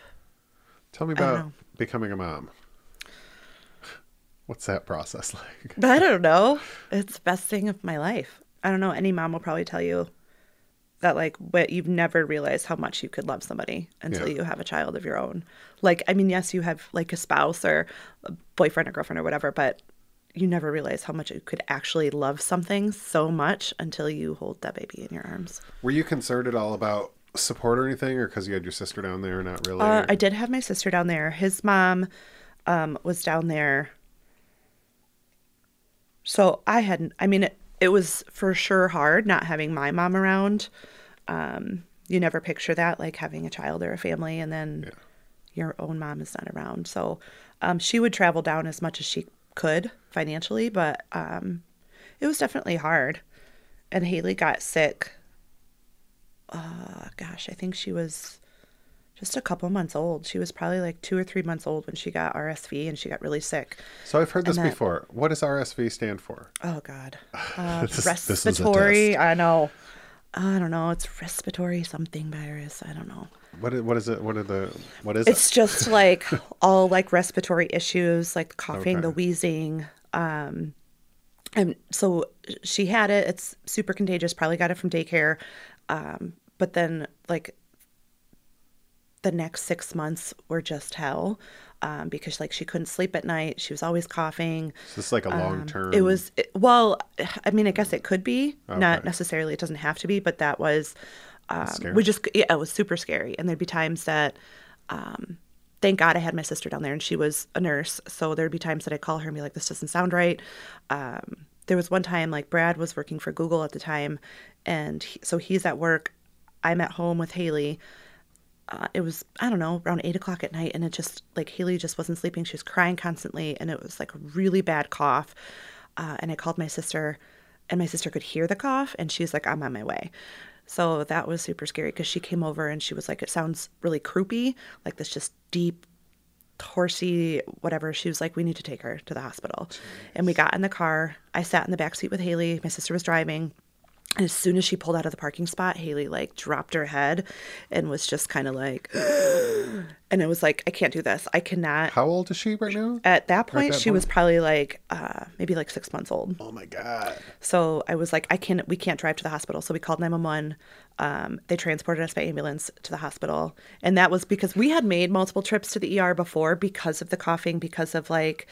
Speaker 1: Tell me about becoming a mom. What's that process like?
Speaker 3: I don't know. It's the best thing of my life. I don't know. Any mom will probably tell you that like what you've never realized how much you could love somebody until
Speaker 1: Yeah.
Speaker 3: you have a child of your own. Like I mean, yes, you have like a spouse or a boyfriend or girlfriend or whatever, but you never realize how much you could actually love something so much until you hold that baby in your arms.
Speaker 1: Were you concerned at all about support or anything, or because you had your sister down there? Not really.
Speaker 3: Uh, I did have my sister down there. His mom um, was down there. So I hadn't, I mean, it, it was for sure hard not having my mom around. Um, you never picture that, like having a child or a family, and then
Speaker 1: Yeah.
Speaker 3: your own mom is not around. So um, she would travel down as much as she could financially, but um, it was definitely hard. And Haley got sick. Uh, gosh, I think she was just a couple months old. She was probably like two or three months old when she got RSV and she got really sick.
Speaker 1: so I've heard this
Speaker 3: that-
Speaker 1: before. What does RSV stand for?
Speaker 3: Oh God, uh,
Speaker 1: This is- this is
Speaker 3: respiratory. I know. I don't know. It's respiratory something virus. I don't know.
Speaker 1: What is, what is it? What are the what is
Speaker 3: It's
Speaker 1: it?
Speaker 3: It's just like all like respiratory issues, like coughing, the wheezing. Um, and so she had it. It's super contagious. Probably got it from daycare. Um, but then like the next six months were just hell um, because like she couldn't sleep at night. She was always coughing.
Speaker 1: Is this like a long term?
Speaker 3: Um, It was it, well, I mean, I guess it could be, not necessarily. It doesn't have to be, but that was um, we just yeah, it was super scary. And there'd be times that, um, thank God I had my sister down there, and she was a nurse. So there'd be times that I'd call her and be like, "This doesn't sound right." Um, there was one time like Brad was working for Google at the time, and he, so he's at work. I'm at home with Haley uh, it was I don't know around eight o'clock at night, and it just like Haley just wasn't sleeping. She was crying constantly, and it was like a really bad cough. Uh, and I called my sister, and my sister could hear the cough, and she's like, "I'm on my way." So that was super scary because she came over and she was like, "It sounds really croupy, like this just deep, horsey, whatever." She was like, "We need to take her to the hospital," and we got in the car. I sat in the back seat with Haley. My sister was driving. And as soon as she pulled out of the parking spot, Haley like dropped her head and was just kind of like, and it was like, I can't do this. I cannot.
Speaker 1: How old is she right now?
Speaker 3: At that point,
Speaker 1: that
Speaker 3: she was probably like, uh, maybe like six months old.
Speaker 1: Oh my god.
Speaker 3: So I was like, I can't, we can't drive to the hospital. So we called 911. Um, they transported us by ambulance to the hospital. And that was because we had made multiple trips to the ER before because of the coughing, because of like,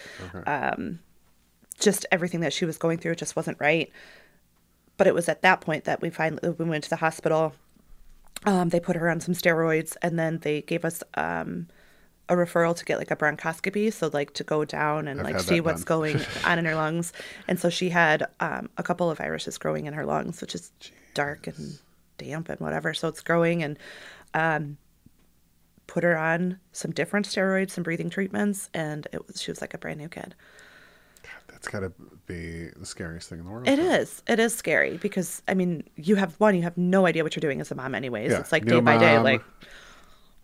Speaker 3: um, just everything that she was going through. It just wasn't right. But it was at that point that we finally we went to the hospital. Um, they put her on some steroids, and then they gave us um, a referral to get like a bronchoscopy, so like to go down and
Speaker 1: I've
Speaker 3: like see what's
Speaker 1: done.
Speaker 3: going on in her lungs. And so she had um, a couple of viruses growing in her lungs, which is dark and damp and whatever. So it's growing, and um, put her on some different steroids, some breathing treatments, and it was she was like a brand new kid.
Speaker 1: That's got to be the scariest thing in the world.
Speaker 3: It is. It is scary because I mean, you have one, you have no idea what you're doing as a mom, anyways.
Speaker 1: Yeah,
Speaker 3: It's like day by day, like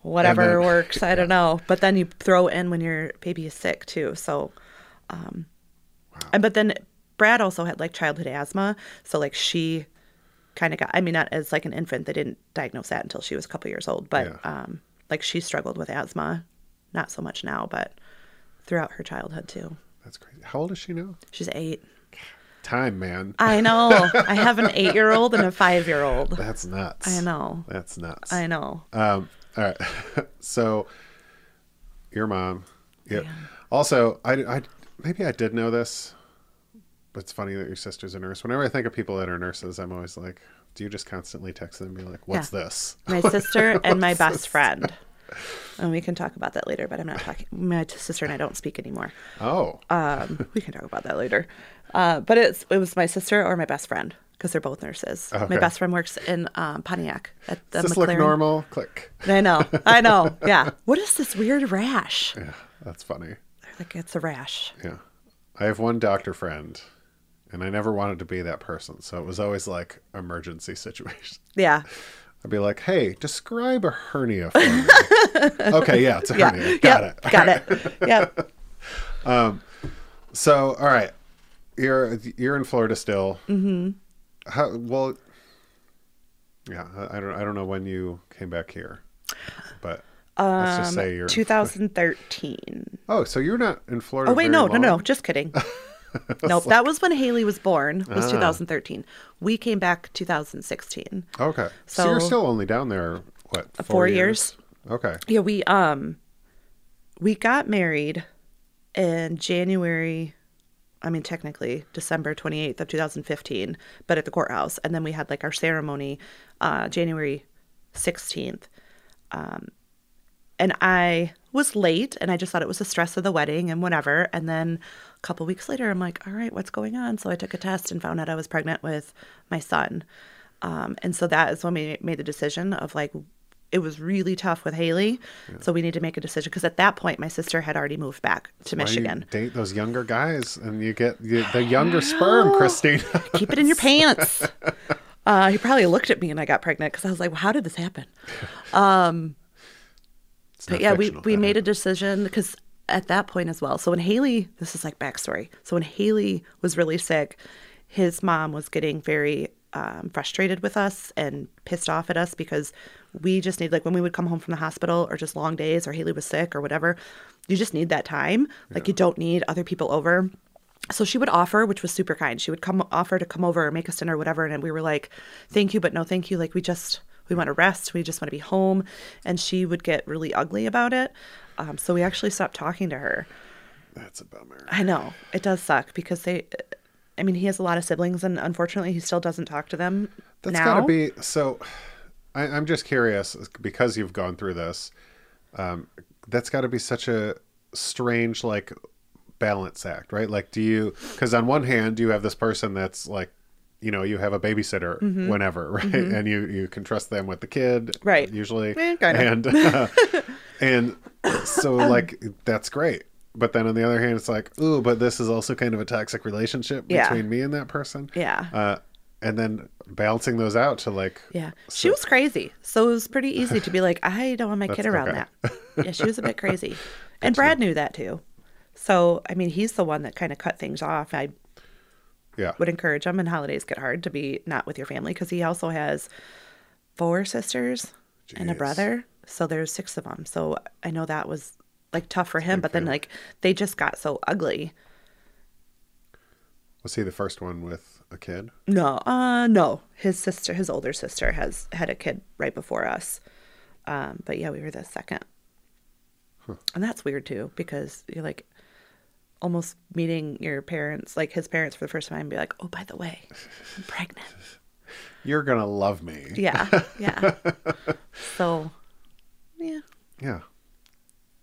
Speaker 3: whatever
Speaker 1: then-
Speaker 3: works. I don't know. But then you throw in when your baby is sick too. So, um, and but then Brad also had like childhood asthma, so like she kind of got. I mean, not as like an infant. They didn't diagnose that until she was a couple years old. But
Speaker 1: Yeah.
Speaker 3: um, like she struggled with asthma, not so much now, but throughout her childhood too.
Speaker 1: That's crazy. How old is she now?
Speaker 3: She's eight.
Speaker 1: Time, man.
Speaker 3: I know. I have an eight year old and a five year old.
Speaker 1: That's nuts.
Speaker 3: I know.
Speaker 1: That's nuts.
Speaker 3: I know.
Speaker 1: Um, all right. so, your mom. Yep. Also, I, I maybe I did know this, but it's funny that your sister's a nurse. Whenever I think of people that are nurses, I'm always like, do you just constantly text them and be like, "What's
Speaker 3: Yeah.
Speaker 1: this?"
Speaker 3: My sister and my best friend. And we can talk about that later, but I'm not talking. My sister and I don't speak anymore.
Speaker 1: Oh,
Speaker 3: Um, we can talk about that later. Uh, but it's it was my sister or my best friend because they're both nurses.
Speaker 1: Okay.
Speaker 3: My best friend works in um, Pontiac at the
Speaker 1: does this
Speaker 3: McLaren.
Speaker 1: look normal? Click.
Speaker 3: I know. I know. Yeah. What is this weird rash?
Speaker 1: Yeah, that's funny.
Speaker 3: They're like it's a rash.
Speaker 1: Yeah. I have one doctor friend, and I never wanted to be that person, so it was always like emergency situation.
Speaker 3: Yeah.
Speaker 1: I'd be like, "Hey, describe a hernia for me." okay, yeah, it's a
Speaker 3: Yeah.
Speaker 1: hernia. Got
Speaker 3: Yep,
Speaker 1: it.
Speaker 3: Got it. Yep.
Speaker 1: So, all right, you're you're in Florida still. Mm-hmm. How well? Yeah, I I don't I don't know when you came back here, but let's just say you're.
Speaker 3: 2013.
Speaker 1: oh, so you're not in Florida.
Speaker 3: Oh wait, no, no, no, just kidding. nope, that was when Haley was born. Was
Speaker 1: Ah.
Speaker 3: 2013. We came back 2016.
Speaker 1: Okay. So, you're still only down there what?
Speaker 3: Four years.
Speaker 1: Okay.
Speaker 3: Yeah, we um we got married in January I mean technically December 28th of 2015, but at the courthouse and then we had like our ceremony uh January 16th. Um and I was late and I just thought it was the stress of the wedding and whatever and then couple weeks later I'm like, "All right, what's going on?" So I took a test and found out I was pregnant with my son. Um, and so that is when we made the decision of like, it was really tough with Haley. So we need to make a decision because at that point, my sister had already moved back to
Speaker 1: Why you
Speaker 3: Michigan.
Speaker 1: date those younger guys and you get you, the younger sperm, Christine.
Speaker 3: Keep it in your pants. Uh, he probably looked at me and I got pregnant because I was like, well, how did this happen?
Speaker 1: It's
Speaker 3: But yeah, we, we made a decision because at that point as well. So when Haley, this is like backstory. So when Haley was really sick, his mom was getting very um, frustrated with us and pissed off at us because we just need like when we would come home from the hospital or just long days or Haley was sick or whatever, you just need that time. Like you don't need other people over. So she would offer, which was super kind. She would come offer to come over or make us dinner or whatever, and we were like, "Thank you, but no, thank you." Like we just we want to rest. We just want to be home. And she would get really ugly about it. Um, so we actually stopped talking to her.
Speaker 1: That's a bummer.
Speaker 3: I know it does suck because they. I mean, he has a lot of siblings, and unfortunately, he still doesn't talk to them
Speaker 1: That's
Speaker 3: now.
Speaker 1: got to be so. I, I'm just curious because you've gone through this. Um, that's got to be such a strange like balance act, right? Like, do you? Because on one hand, you have this person that's like, you know, you have a babysitter
Speaker 3: Mm-hmm.
Speaker 1: whenever, right? And you you can trust them with the kid,
Speaker 3: Right.
Speaker 1: Usually,
Speaker 3: Eh,
Speaker 1: and uh, and so like that's great. But then on the other hand, it's like, ooh, but this is also kind of a toxic relationship
Speaker 3: Yeah.
Speaker 1: between me and that person.
Speaker 3: Yeah.
Speaker 1: Uh, and then balancing those out to like
Speaker 3: Yeah. She was crazy. So it was pretty easy to be like, I don't want my kid around
Speaker 1: okay.
Speaker 3: that. Yeah, she was a bit crazy. and Brad knew that too. So, I mean, he's the one that kind of cut things off. I
Speaker 1: yeah
Speaker 3: would encourage him, and holidays get hard to be not with your family because he also has four sisters and a brother. So there's six of them. So I know that was like tough for him. But then, like, they just got so ugly.
Speaker 1: was he the first one with a kid
Speaker 3: No, uh, no. His sister, his older sister, has had a kid right before us. Um, but yeah, we were the second, and that's weird too because you're like almost meeting your parents, like his parents, for the first time, and be like, "Oh, by the way, I'm pregnant."
Speaker 1: you're gonna love me
Speaker 3: Yeah, yeah. so, yeah,
Speaker 1: yeah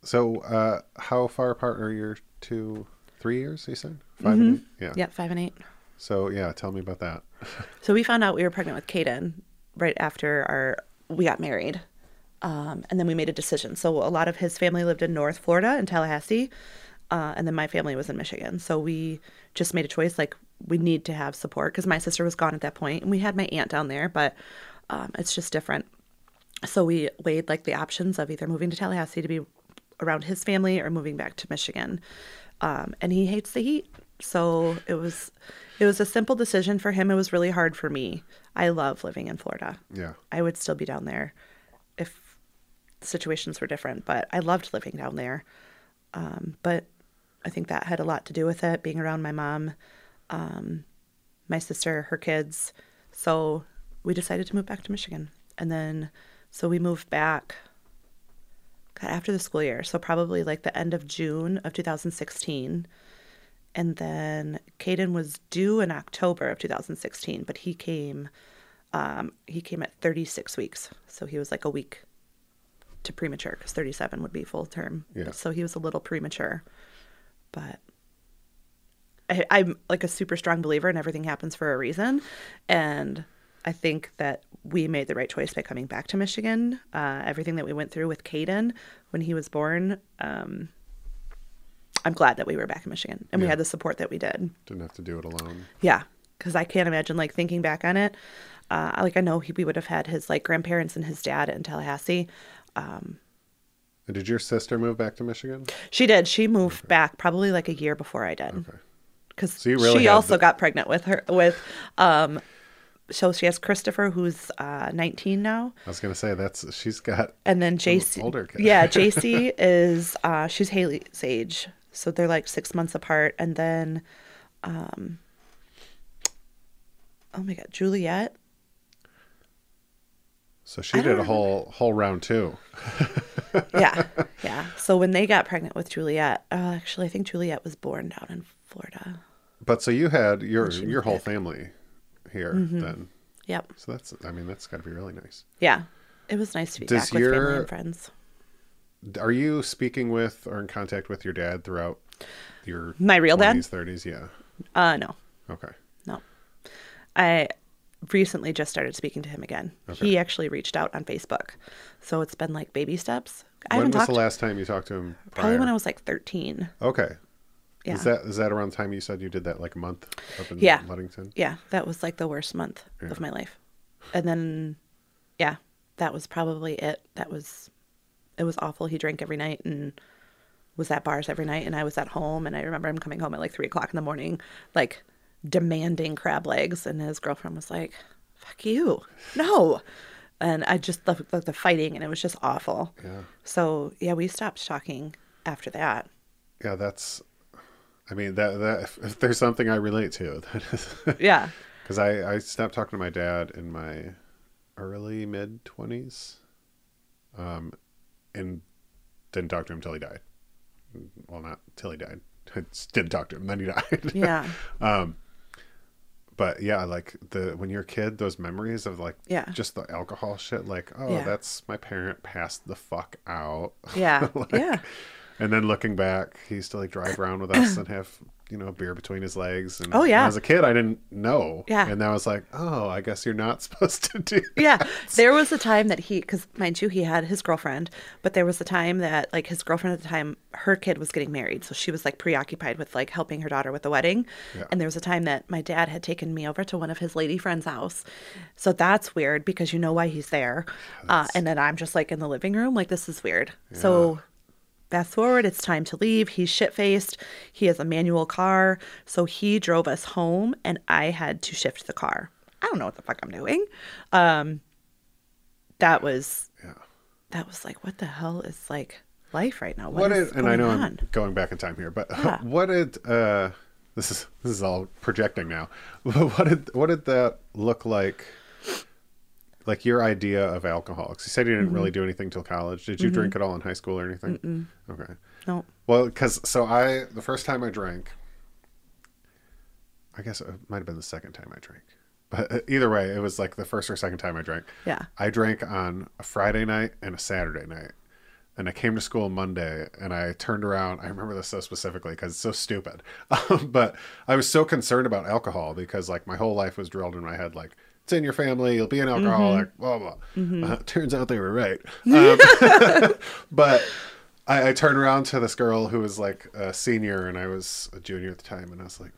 Speaker 1: so uh how far apart are your two three years you said 5 and eight yeah
Speaker 3: Mm-hmm. yeah, five and eight.
Speaker 1: so yeah tell me about that
Speaker 3: So we found out we were pregnant with Kaden right after our we got married. Um, and then we made a decision. So a lot of his family lived in North Florida in Tallahassee, uh, and then my family was in Michigan. So we just made a choice like we need to have support because my sister was gone at that point, and we had my aunt down there, but um, it's just different. So we weighed like the options of either moving to Tallahassee to be around his family or moving back to Michigan. Um, and he hates the heat, so it was it was a simple decision for him. It was really hard for me. I love living in Florida.
Speaker 1: yeah
Speaker 3: I would still be down there if situations were different, but I loved living down there. Um, but I think that had a lot to do with it, being around my mom, um, my sister, her kids. So we decided to move back to Michigan. And then, so we moved back God, after the school year. So probably like the end of June of 2016. And then Caden was due in October of 2016, but he came um, he came at 36 weeks. So he was like a week to premature because 37 would be full term.
Speaker 1: Yeah.
Speaker 3: So he was a little premature. But I, I'm like a super strong believer and everything happens for a reason. And I think that we made the right choice by coming back to Michigan. Uh, everything that we went through with Caden when he was born, um, I'm glad that we were back in Michigan and we had the support that we did.
Speaker 1: didn't have to do it alone
Speaker 3: Yeah, because I can't imagine like thinking back on it. Uh, like I know he, we would have had his like grandparents and his dad in Tallahassee.
Speaker 1: And did your sister move back to michigan
Speaker 3: She did. She moved back probably like a year before I did.
Speaker 1: okay
Speaker 3: Because
Speaker 1: So really
Speaker 3: she also
Speaker 1: the-
Speaker 3: got pregnant with her with. um So she has Christopher, who's uh, 19 now,
Speaker 1: i was gonna say that's she's got
Speaker 3: and then JC.
Speaker 1: older kid.
Speaker 3: Yeah, JC is uh, she's Haley's age, so they're like six months apart, and then um, oh my god, Juliet.
Speaker 1: So she did a whole whole round too.
Speaker 3: Yeah, yeah. So when they got pregnant with Juliet, uh, actually, I think Juliet was born down in Florida.
Speaker 1: But so you had your your whole family here
Speaker 3: Mm-hmm.
Speaker 1: then.
Speaker 3: Yep.
Speaker 1: So that's I mean that's got to be really nice.
Speaker 3: Yeah. It was nice to be
Speaker 1: Does
Speaker 3: back with family
Speaker 1: your-
Speaker 3: and friends.
Speaker 1: Are you speaking with or in contact with your dad throughout your
Speaker 3: My real dad?
Speaker 1: 20s, 30s? Yeah.
Speaker 3: Uh, no,
Speaker 1: Okay.
Speaker 3: no. I recently just started speaking to him again.
Speaker 1: Okay.
Speaker 3: He actually reached out on Facebook, so it's been like baby steps. I
Speaker 1: when was the last time you talked to him?
Speaker 3: probably when? I was like thirteen.
Speaker 1: Okay.
Speaker 3: Yeah.
Speaker 1: Is that is that around the time you said you did that like a month up in
Speaker 3: Yeah.
Speaker 1: Ludington?
Speaker 3: Yeah, that was like the worst month
Speaker 1: Yeah.
Speaker 3: of my life. And then, yeah, that was probably it. That was, it was awful. He drank every night and was at bars every night, and I was at home. And I remember him coming home at like three o'clock in the morning, like demanding crab legs, and his girlfriend was like, "Fuck you, no." And I just the, the, the fighting, and it was just awful.
Speaker 1: Yeah.
Speaker 3: So yeah, we stopped talking after that.
Speaker 1: Yeah, that's I mean that that if, if there's something I relate to, that is
Speaker 3: Yeah,
Speaker 1: Because I, I stopped talking to my dad in my early mid 20s um, and didn't talk to him till he died. Well, not till he died. I didn't talk to him, then he died.
Speaker 3: yeah,
Speaker 1: but yeah, like the when you're a kid, those memories of like
Speaker 3: Yeah.
Speaker 1: just the alcohol shit, like, oh,
Speaker 3: Yeah.
Speaker 1: that's my parent passed the fuck out.
Speaker 3: yeah,
Speaker 1: Like,
Speaker 3: yeah.
Speaker 1: And then looking back, he used to like drive around with us and have, you know, beer between his legs. And
Speaker 3: Oh, yeah.
Speaker 1: As a kid, I didn't know.
Speaker 3: Yeah.
Speaker 1: And I was like, oh, I guess you're not supposed to do.
Speaker 3: Yeah, there was a time that he, because mind you, he had his girlfriend, but there was a time that like his girlfriend at the time, her kid was getting married, so she was like preoccupied with like helping her daughter with the wedding.
Speaker 1: Yeah.
Speaker 3: And there was a time that my dad had taken me over to one of his lady friends' house, so that's weird because you know why he's there, uh, and then I'm just like in the living room, like this is weird. So. Fast forward, it's time to leave. He's shit faced. He has a manual car. So he drove us home and I had to shift the car. I don't know what the fuck I'm doing. Um that was
Speaker 1: Yeah.
Speaker 3: that was like what the hell is like life right now?
Speaker 1: What
Speaker 3: what is
Speaker 1: did, and I
Speaker 3: going
Speaker 1: know
Speaker 3: on?
Speaker 1: I'm going back in time here, but
Speaker 3: Yeah.
Speaker 1: what did, uh, this is, this is all projecting now. What did, what did that look like? Like your idea of alcohol? 'Cause you said you didn't
Speaker 3: Mm-hmm.
Speaker 1: really do anything till college. Did you drink at all in high school or anything? Okay.
Speaker 3: No.
Speaker 1: Well, because so I the first time I drank, I guess it might have been the second time I drank, but uh, either way, it was like the first or second time I drank.
Speaker 3: Yeah.
Speaker 1: I drank on a Friday night and a Saturday night, and I came to school Monday, and I turned around. I remember this so specifically because it's so stupid, but I was so concerned about alcohol because like my whole life was drilled in my head like. It's in your family. You'll be an alcoholic. Blah blah. Uh, turns out they were right. Um, but I, I turned around to this girl who was like a senior and I was a junior at the time, and I was like,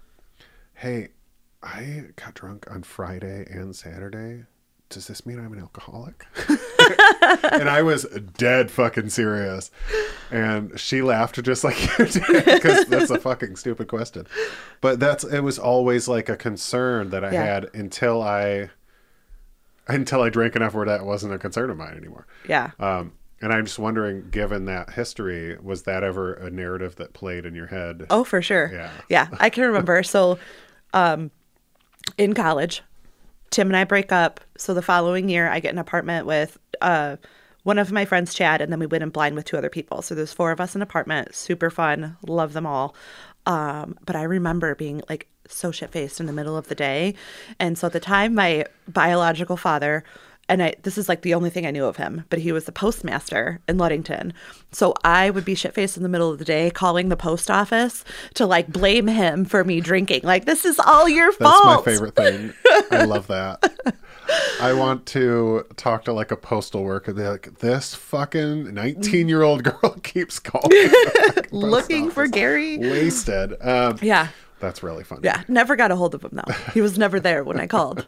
Speaker 1: "Hey, I got drunk on Friday and Saturday. Does this mean I'm an alcoholic?" and I was dead fucking serious, and she laughed just like you did because that's a fucking stupid question. But that's it was always like a concern that I
Speaker 3: Yeah.
Speaker 1: had until I until I drank enough where that wasn't a concern of mine anymore.
Speaker 3: Yeah.
Speaker 1: Um, and I'm just wondering, given that history, was that ever a narrative that played in your head?
Speaker 3: Oh, for sure.
Speaker 1: Yeah.
Speaker 3: Yeah, I can remember. So, um, in college, Tim and I break up. So the following year, I get an apartment with uh, one of my friends, Chad, and then we went in blind with two other people. So there's four of us in an apartment. Super fun. Love them all. Um, but I remember being like so shit faced in the middle of the day. And so at the time, my biological father, and I, this is like the only thing I knew of him, but he was the postmaster in Ludington. So I would be shit faced in the middle of the day calling the post office to like blame him for me drinking. Like, this is all your
Speaker 1: That's
Speaker 3: fault.
Speaker 1: That's my favorite thing. I love that. I want to talk to like a postal worker. be like, this fucking 19 year old girl keeps calling. the fucking post
Speaker 3: Looking for. Gary.
Speaker 1: Wasted. Um,
Speaker 3: Yeah.
Speaker 1: That's really funny.
Speaker 3: Yeah. Never got a hold of him though. He was never there when I called.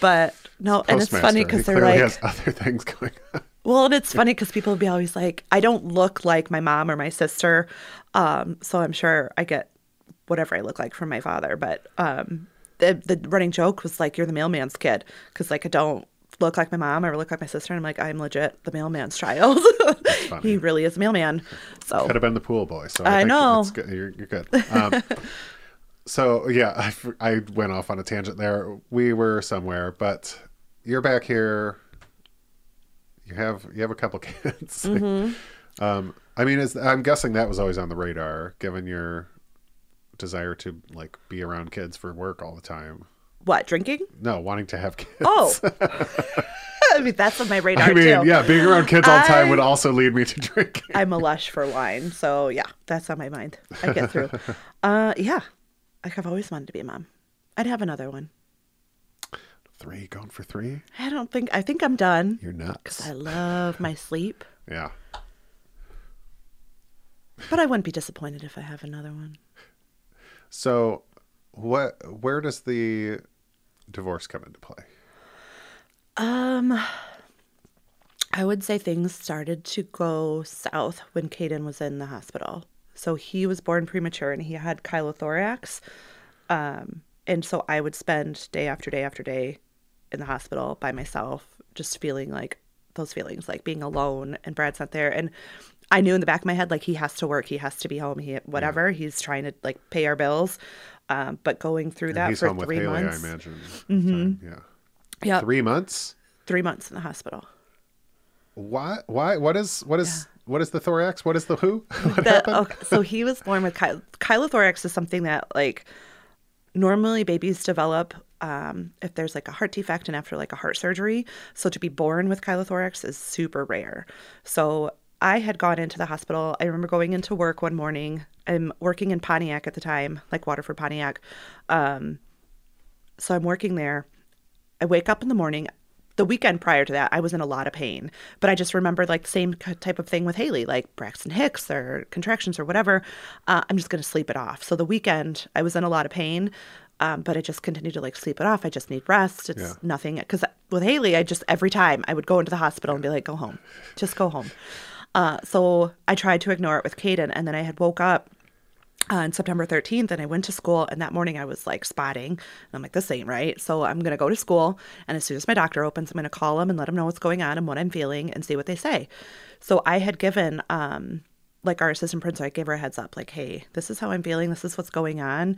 Speaker 3: But no, and it's funny because they're like,
Speaker 1: has other things going on.
Speaker 3: Well, and it's funny because people be always like, I don't look like my mom or my sister. Um, so I'm sure I get whatever I look like from my father. But um, the, the running joke was like, you're the mailman's kid. Because, like, I don't look like my mom or look like my sister. And I'm like, I'm legit the mailman's child. he really is a mailman. So,
Speaker 1: Could have been the pool boy. So
Speaker 3: I
Speaker 1: think
Speaker 3: know.
Speaker 1: Good. You're, you're good. Um, So yeah, I, I went off on a tangent there. We were somewhere, but you're back here. You have you have a couple kids. um, I mean, is I'm guessing that was always on the radar, given your desire to like be around kids for work all the time.
Speaker 3: What drinking?
Speaker 1: No, wanting to have kids.
Speaker 3: Oh, I mean that's on my radar
Speaker 1: I mean,
Speaker 3: too.
Speaker 1: yeah, being around kids all the time
Speaker 3: I-
Speaker 1: would also lead me to drinking.
Speaker 3: I'm a lush for wine, so yeah, that's on my mind. I get through. uh, yeah, like I've always wanted to be a mom. I'd have another one.
Speaker 1: Three, going for three.
Speaker 3: I don't think I think I'm done.
Speaker 1: You're nuts.
Speaker 3: I love my sleep,
Speaker 1: Yeah.
Speaker 3: but I wouldn't be disappointed if I have another one.
Speaker 1: So, what? Where does the divorce come into play?
Speaker 3: Um, I would say things started to go south when Caden was in the hospital. So he was born premature and he had chylothorax. Um, and so I would spend day after day after day in the hospital by myself, just feeling like those feelings, like being alone and Brad's not there. And I knew in the back of my head, like he has to work, he has to be home, he whatever. He's trying to like pay our bills. Um, but going through
Speaker 1: And
Speaker 3: that for three
Speaker 1: Haley,
Speaker 3: months,
Speaker 1: I imagine. Mm-hmm. Yeah.
Speaker 3: yeah, three. months.
Speaker 1: Three months.
Speaker 3: in the hospital.
Speaker 1: Why? Why? What is? What is? What is the thorax? What is the who? What
Speaker 3: the, okay, so he was born with ky- chylothorax is something that like normally babies develop um, if there's like a heart defect and after like a heart surgery. So to be born with chylothorax is super rare. So I had gone into the hospital. I remember going into work one morning. I'm working in Pontiac at the time, like Waterford, Pontiac. Um, so I'm working there. I wake up in the morning. The weekend prior to that, I was in a lot of pain, but I just remembered like the same type of thing with Haley, like Braxton Hicks or contractions or whatever. Uh, I'm just going to sleep it off. So the weekend, I was in a lot of pain, um, but I just continued to like sleep it off. I just need rest. It's
Speaker 1: Yeah.
Speaker 3: nothing. Because with Haley, I just every time I would go into the hospital and be like, go home, just go home. Uh, so I tried to ignore it with Caden, and then I had woke up on September 13th and I went to school and that morning I was like spotting and I'm like this ain't right so I'm going to go to school and as soon as my doctor opens I'm going to call him and let him know what's going on and what I'm feeling and see what they say. So I had given um like our assistant principal I gave her a heads up like hey this is how I'm feeling this is what's going on.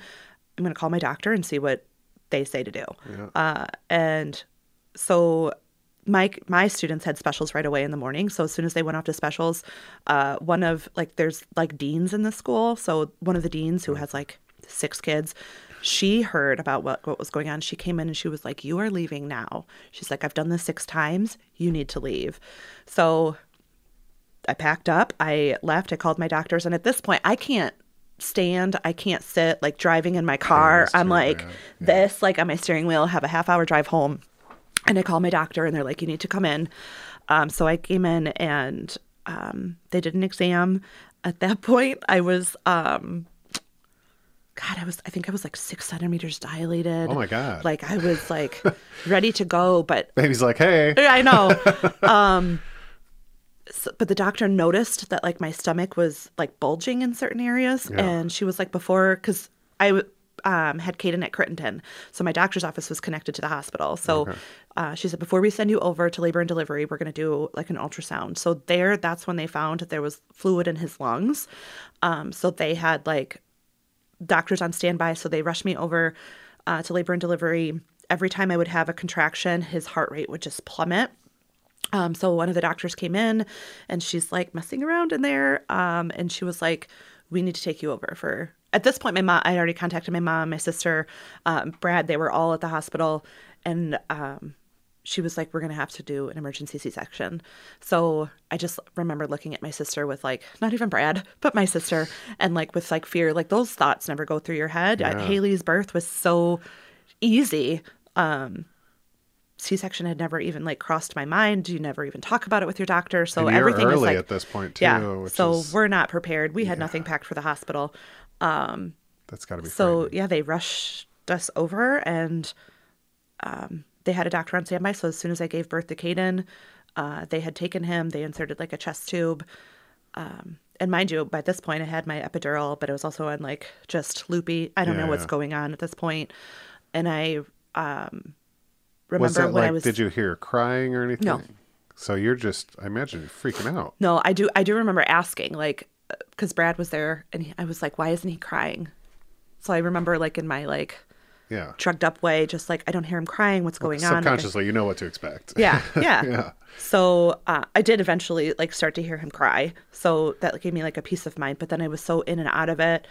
Speaker 3: I'm going to call my doctor and see what they say to do. Uh and so my my students had specials right away in the morning. So as soon as they went off to specials, uh, one of like there's like deans in the school. So one of the deans who has like six kids, she heard about what what was going on. She came in and she was like, "You are leaving now." She's like, "I've done this six times. You need to leave." So I packed up. I left. I called my doctors, and at this point, I can't stand. I can't sit. Like driving in my car,
Speaker 1: that's
Speaker 3: I'm like.
Speaker 1: Yeah.
Speaker 3: this, like on my steering wheel. Have a half hour drive home. And I called my doctor and they're like, you need to come in. Um, so I came in and um, they did an exam. At that point, I was, um, God, I was, I think I was like six centimeters dilated.
Speaker 1: Oh my God.
Speaker 3: Like I was like ready to go, but
Speaker 1: Baby's like, hey.
Speaker 3: I know. um, so, but the doctor noticed that like my stomach was like bulging in certain areas,
Speaker 1: Yeah.
Speaker 3: and she was like, before, because I um, had Caden at Crittenton, so my doctor's office was connected to the hospital. So uh, she said, before we send you over to labor and delivery, we're going to do like an ultrasound. So there, that's when they found that there was fluid in his lungs. Um, so they had like doctors on standby, so they rushed me over uh, to labor and delivery. Every time I would have a contraction, his heart rate would just plummet. Um, so one of the doctors came in and she's like messing around in there. Um, and she was like, we need to take you over for, at this point, my mom, I already contacted my mom, my sister, um, Brad, they were all at the hospital. And, um, she was like, we're going to have to do an emergency C-section. So I just remember looking at my sister with like, not even Brad, but my sister and like with like fear, like those thoughts never go through your head.
Speaker 1: Yeah.
Speaker 3: Haley's birth was so easy. Um, C-section had never even like crossed my mind. You never even talk about it with your doctor. So everything
Speaker 1: early
Speaker 3: is like
Speaker 1: at this point too.
Speaker 3: yeah. So
Speaker 1: is,
Speaker 3: we're not prepared. We had nothing packed for the hospital.
Speaker 1: That's got to be
Speaker 3: So yeah, they rushed us over and um, they had a doctor on standby. So as soon as I gave birth to Caden, uh, they had taken him. They inserted like a chest tube. Um, and mind you, by this point, I had my epidural, but it was also on like just loopy. I don't know what's
Speaker 1: yeah.
Speaker 3: going on at this point. And I um,
Speaker 1: Was
Speaker 3: remember when
Speaker 1: like?
Speaker 3: I was
Speaker 1: Did you hear crying or anything?
Speaker 3: No.
Speaker 1: So you're just, I imagine, you're freaking out.
Speaker 3: No, I do. I do remember asking, like, because Brad was there, and he, I was like, "Why isn't he crying?" So I remember like in my like
Speaker 1: Yeah.
Speaker 3: drugged up way, just like I don't hear him crying. What's going on? Like, I-
Speaker 1: Subconsciously, you know what to expect.
Speaker 3: yeah, yeah.
Speaker 1: Yeah.
Speaker 3: So uh, I did eventually like start to hear him cry. So that gave me like a peace of mind. But then I was so in and out of it.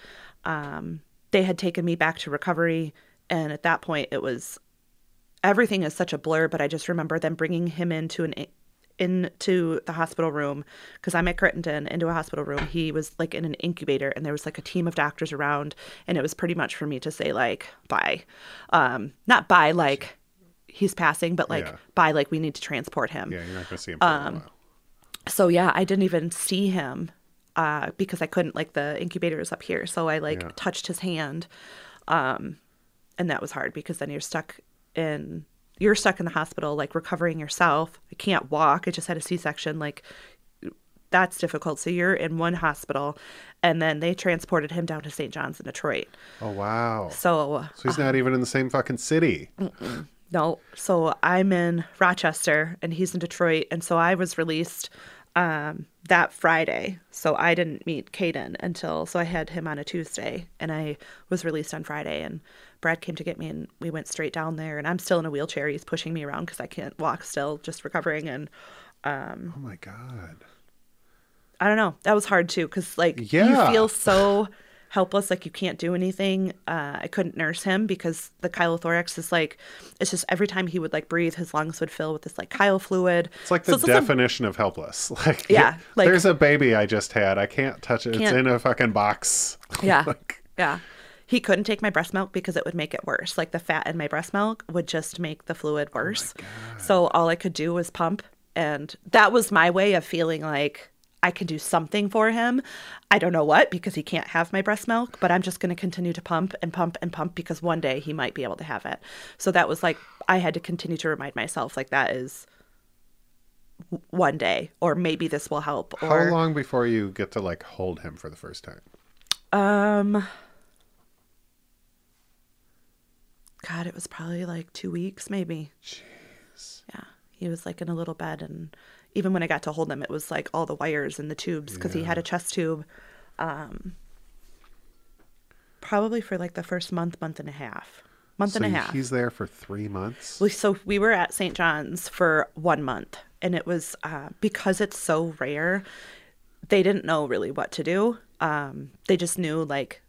Speaker 3: Um, they had taken me back to recovery, and at that point, it was everything is such a blur. But I just remember them bringing him into an into the hospital room because I'm at Crittenton into a hospital room. He was like in an incubator, and there was like a team of doctors around, and it was pretty much for me to say like bye, um, not bye like he's passing, but like
Speaker 1: Yeah.
Speaker 3: bye like we need to transport him
Speaker 1: Yeah, you're not going to see him for a
Speaker 3: Um,
Speaker 1: while.
Speaker 3: so yeah i didn't even see him uh because i couldn't like the incubator is up here so i like
Speaker 1: Yeah.
Speaker 3: touched his hand um and that was hard because then you're stuck in you're stuck in the hospital like recovering yourself i can't walk i just had a c-section like that's difficult so you're in one hospital and then they transported him down to st john's in detroit
Speaker 1: Oh, wow.
Speaker 3: so
Speaker 1: So he's not even in the same fucking city.
Speaker 3: No. So I'm in Rochester and he's in Detroit. And so I was released um, that Friday. So I didn't meet Caden until, so I had him on a Tuesday and I was released on Friday. And Brad came to get me and we went straight down there. And I'm still in a wheelchair. He's pushing me around because I can't walk still, just recovering. And
Speaker 1: Oh, my God.
Speaker 3: I don't know. That was hard too because like
Speaker 1: Yeah.
Speaker 3: you feel so helpless, like you can't do anything. Uh, I couldn't nurse him because the chylothorax is like it's just every time he would like breathe, his lungs would fill with this like chyle fluid.
Speaker 1: It's like
Speaker 3: So
Speaker 1: the
Speaker 3: it's also-
Speaker 1: definition of helpless. Like,
Speaker 3: Yeah, like-
Speaker 1: there's a baby I just had. I can't touch it. It's
Speaker 3: Can't-
Speaker 1: in a fucking box.
Speaker 3: Yeah,
Speaker 1: Like,
Speaker 3: yeah. He couldn't take my breast milk because it would make it worse. Like the fat in my breast milk would just make the fluid worse. so all I could do was pump, and that was my way of feeling like I can do something for him. I don't know what because he can't have my breast milk, but I'm just going to continue to pump and pump and pump because one day he might be able to have it. So that was like I had to continue to remind myself like that is one day or maybe this will help
Speaker 1: how long before you get to like hold him for the first time?
Speaker 3: Um, God, it was probably like two weeks, maybe.
Speaker 1: Jeez.
Speaker 3: Yeah, he was like in a little bed, and even when I got to hold him, it was like all the wires and the tubes because he had a chest tube. Um, probably for like the first month, month and a half, month
Speaker 1: So
Speaker 3: and a half.
Speaker 1: he's there for three months.
Speaker 3: We- So we were at St. John's for one month, and it was uh, because it's so rare. They didn't know really what to do. Um, they just knew like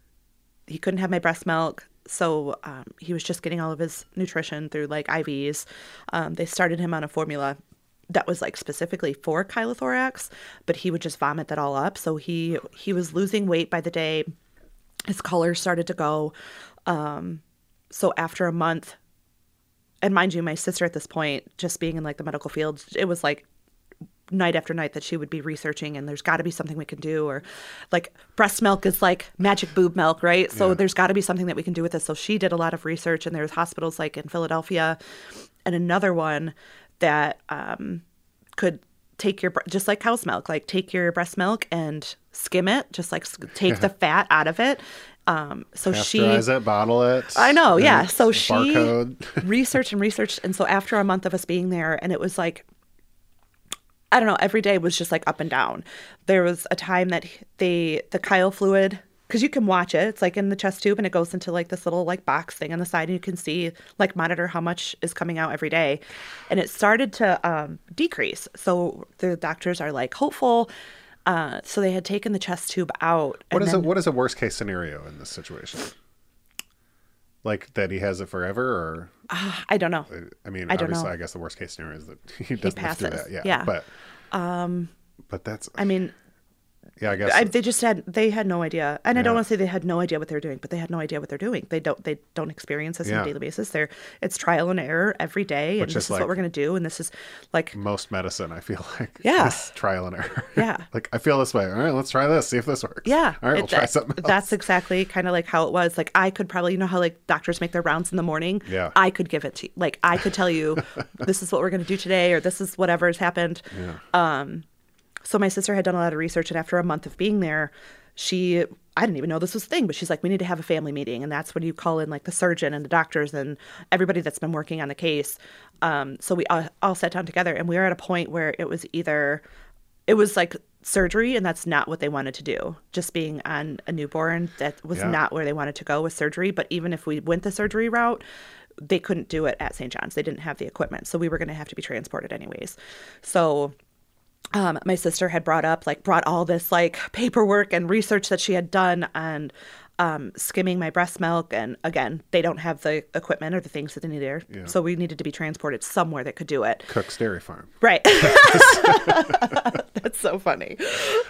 Speaker 3: he couldn't have my breast milk, so um, he was just getting all of his nutrition through like IVs. Um, they started him on a formula that was like specifically for chylothorax, but he would just vomit that all up. So he he was losing weight by the day. His color started to go. Um, so after a month, and mind you, my sister at this point, just being in like the medical field, it was like night after night that she would be researching and there's got to be something we can do or like breast milk is like magic boob milk right so
Speaker 1: Yeah.
Speaker 3: there's got to be something that we can do with this so she did a lot of research and there's hospitals like in philadelphia and another one that um, could take your just like cow's milk like take your breast milk and skim it just like take the fat out of it um, so she
Speaker 1: it, bottle it.
Speaker 3: I know, yeah. So she
Speaker 1: barcode.
Speaker 3: researched and researched, and so after a month of us being there, and it was like, I don't know, every day was just like up and down. There was a time that they the chyle fluid because you can watch it. It's like in the chest tube, and it goes into like this little like box thing on the side, and you can see like monitor how much is coming out every day, and it started to um, decrease. So the doctors are like hopeful. Uh, so they had taken the chest tube out.
Speaker 1: What is
Speaker 3: then-
Speaker 1: a what is a worst case scenario in this situation? Like that he has it forever, or
Speaker 3: I don't know.
Speaker 1: I mean,
Speaker 3: I don't know.
Speaker 1: I guess the worst case scenario is that he doesn't do
Speaker 3: passes.
Speaker 1: that. Yeah,
Speaker 3: Yeah.
Speaker 1: but um, but that's
Speaker 3: I mean,
Speaker 1: yeah, I guess
Speaker 3: I, they just had they had no idea, and I don't want to say they had no idea what they're doing, but they had no idea what they're doing. They don't they don't experience this on a daily basis. They're it's trial and error every day, and this
Speaker 1: is like-
Speaker 3: what we're gonna do, and this is like
Speaker 1: most medicine. I feel like
Speaker 3: Yeah.
Speaker 1: is trial and error.
Speaker 3: Yeah.
Speaker 1: like I feel this way. All right, let's try this. See if this works.
Speaker 3: yeah.
Speaker 1: All right,
Speaker 3: it-
Speaker 1: we'll try something else.
Speaker 3: That's exactly kind of like how it was. Like I could probably you know how like doctors make their rounds in the morning.
Speaker 1: Yeah.
Speaker 3: I could give it to you. Like I could tell you, this is what we're gonna do today, or this is whatever has happened.
Speaker 1: yeah.
Speaker 3: Um, So my sister had done a lot of research, and after a month of being there, she I didn't even know this was a thing, but she's like, we need to have a family meeting, and that's when you call in like the surgeon and the doctors and everybody that's been working on the case. Um, so we all, all sat down together, and we were at a point where it was either it was like surgery, and that's not what they wanted to do. Just being on a newborn, that was
Speaker 1: Yeah.
Speaker 3: not where they wanted to go with surgery. But even if we went the surgery route, they couldn't do it at St. John's. They didn't have the equipment, so we were going to have to be transported anyways. So um, my sister had brought up like brought all this like paperwork and research that she had done and um, skimming my breast milk and again they don't have the equipment or the things that they need there
Speaker 1: Yeah.
Speaker 3: so we needed to be transported somewhere that could do it
Speaker 1: Cook's Dairy Farm.
Speaker 3: right that's so funny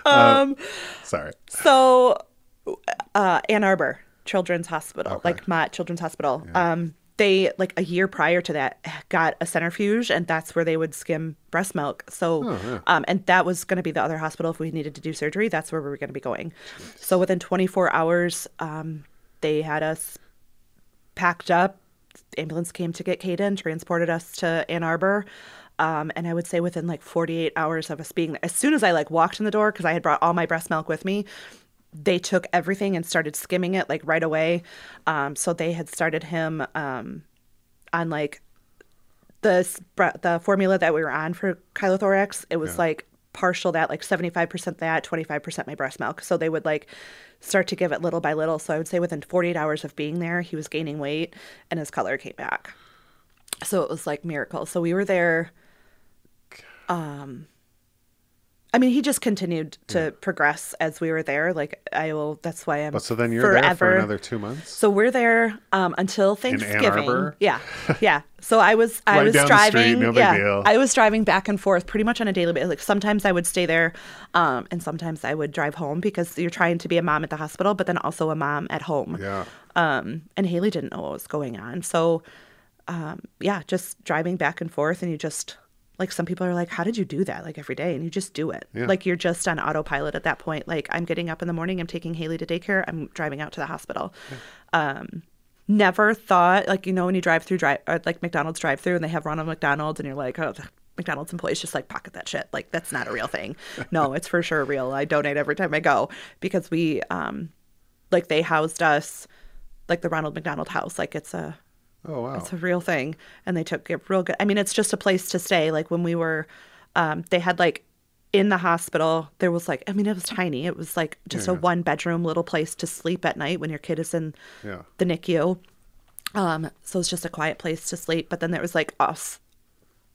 Speaker 3: um
Speaker 1: Sorry.
Speaker 3: so uh ann arbor children's hospital
Speaker 1: Okay.
Speaker 3: like my children's hospital um they like a year prior to that got a centrifuge and that's where they would skim breast milk so
Speaker 1: Oh, yeah.
Speaker 3: um and that was going to be the other hospital if we needed to do surgery that's where we were going to be going so within 24 hours um they had us packed up. Ambulance came to get Caden, transported us to Ann Arbor. Um, and I would say within like 48 hours of us being there, as soon as I like walked in the door, because I had brought all my breast milk with me, they took everything and started skimming it like right away. Um, so they had started him um, on like the the formula that we were on for chylothorax. It was
Speaker 1: Yeah.
Speaker 3: like partial that, like 75% that, 25% my breast milk. So they would like start to give it little by little. So I would say within 48 hours of being there, he was gaining weight and his color came back. So it was like miracle. So we were there. Um, I mean, he just continued to progress as we were there. Like I will. That's why I'm.
Speaker 1: But so then you're
Speaker 3: forever.
Speaker 1: there for another two months?
Speaker 3: So we're there um, until Thanksgiving. Yeah, yeah. So I was I
Speaker 1: Right
Speaker 3: was
Speaker 1: the street,
Speaker 3: driving.
Speaker 1: no
Speaker 3: yeah. I was driving back and forth pretty much on a daily basis. Like sometimes I would stay there, um, and sometimes I would drive home because you're trying to be a mom at the hospital, but then also a mom at home.
Speaker 1: Yeah.
Speaker 3: Um, and Haley didn't know what was going on, so um, yeah, just driving back and forth, and you just like some people are like, "How did you do that?" Like every day, and you just do it.
Speaker 1: Yeah.
Speaker 3: Like you're just on autopilot at that point. Like I'm getting up in the morning, I'm taking Haley to daycare, I'm driving out to the hospital. Um, never thought like you know when you drive through drive or like McDonald's drive through and they have Ronald McDonald's and you're like, oh. McDonald's employees just like pocket that shit. Like that's not a real thing. No, it's for sure real. I donate every time I go because we um like they housed us like the Ronald McDonald house. Like it's a
Speaker 1: Oh, wow.
Speaker 3: it's a real thing. And they took it real good. I mean, it's just a place to stay. Like when we were, um, they had like in the hospital, there was like, I mean, it was tiny. It was like just a
Speaker 1: Yeah.
Speaker 3: one bedroom little place to sleep at night when your kid is in
Speaker 1: Yeah.
Speaker 3: the NICU. Um, so it's just a quiet place to sleep. But then there was like us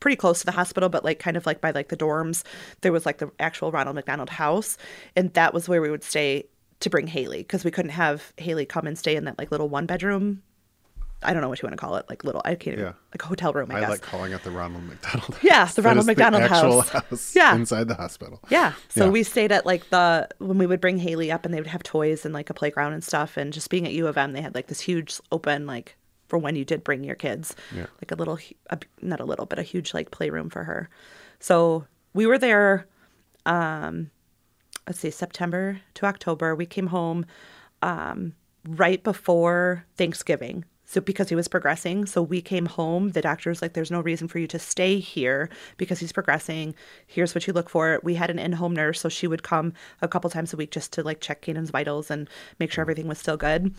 Speaker 3: pretty close to the hospital, but like kind of like by like the dorms, there was like the actual Ronald McDonald house. And that was where we would stay to bring Haley because we couldn't have Haley come and stay in that like little one bedroom. I don't know what you want to call it, like little, I can't even,
Speaker 1: Yeah.
Speaker 3: like a hotel room, I,
Speaker 1: I
Speaker 3: guess.
Speaker 1: like calling it the Ronald McDonald.
Speaker 3: Yeah, the Ronald McDonald
Speaker 1: actual
Speaker 3: house.
Speaker 1: house
Speaker 3: Yeah.
Speaker 1: inside the hospital.
Speaker 3: Yeah. So
Speaker 1: Yeah.
Speaker 3: we stayed at like the when we would bring Haley up and they would have toys and like a playground and stuff and just being at U of M they had like this huge open like for when you did bring your kids.
Speaker 1: Yeah.
Speaker 3: Like a little a, not a little but a huge like playroom for her. So we were there um let's see September to October. We came home um right before Thanksgiving. So because he was progressing, so we came home. The doctor was like, "There's no reason for you to stay here because he's progressing. Here's what you look for." We had an in-home nurse, so she would come a couple times a week just to like check Caden's vitals and make sure everything was still good.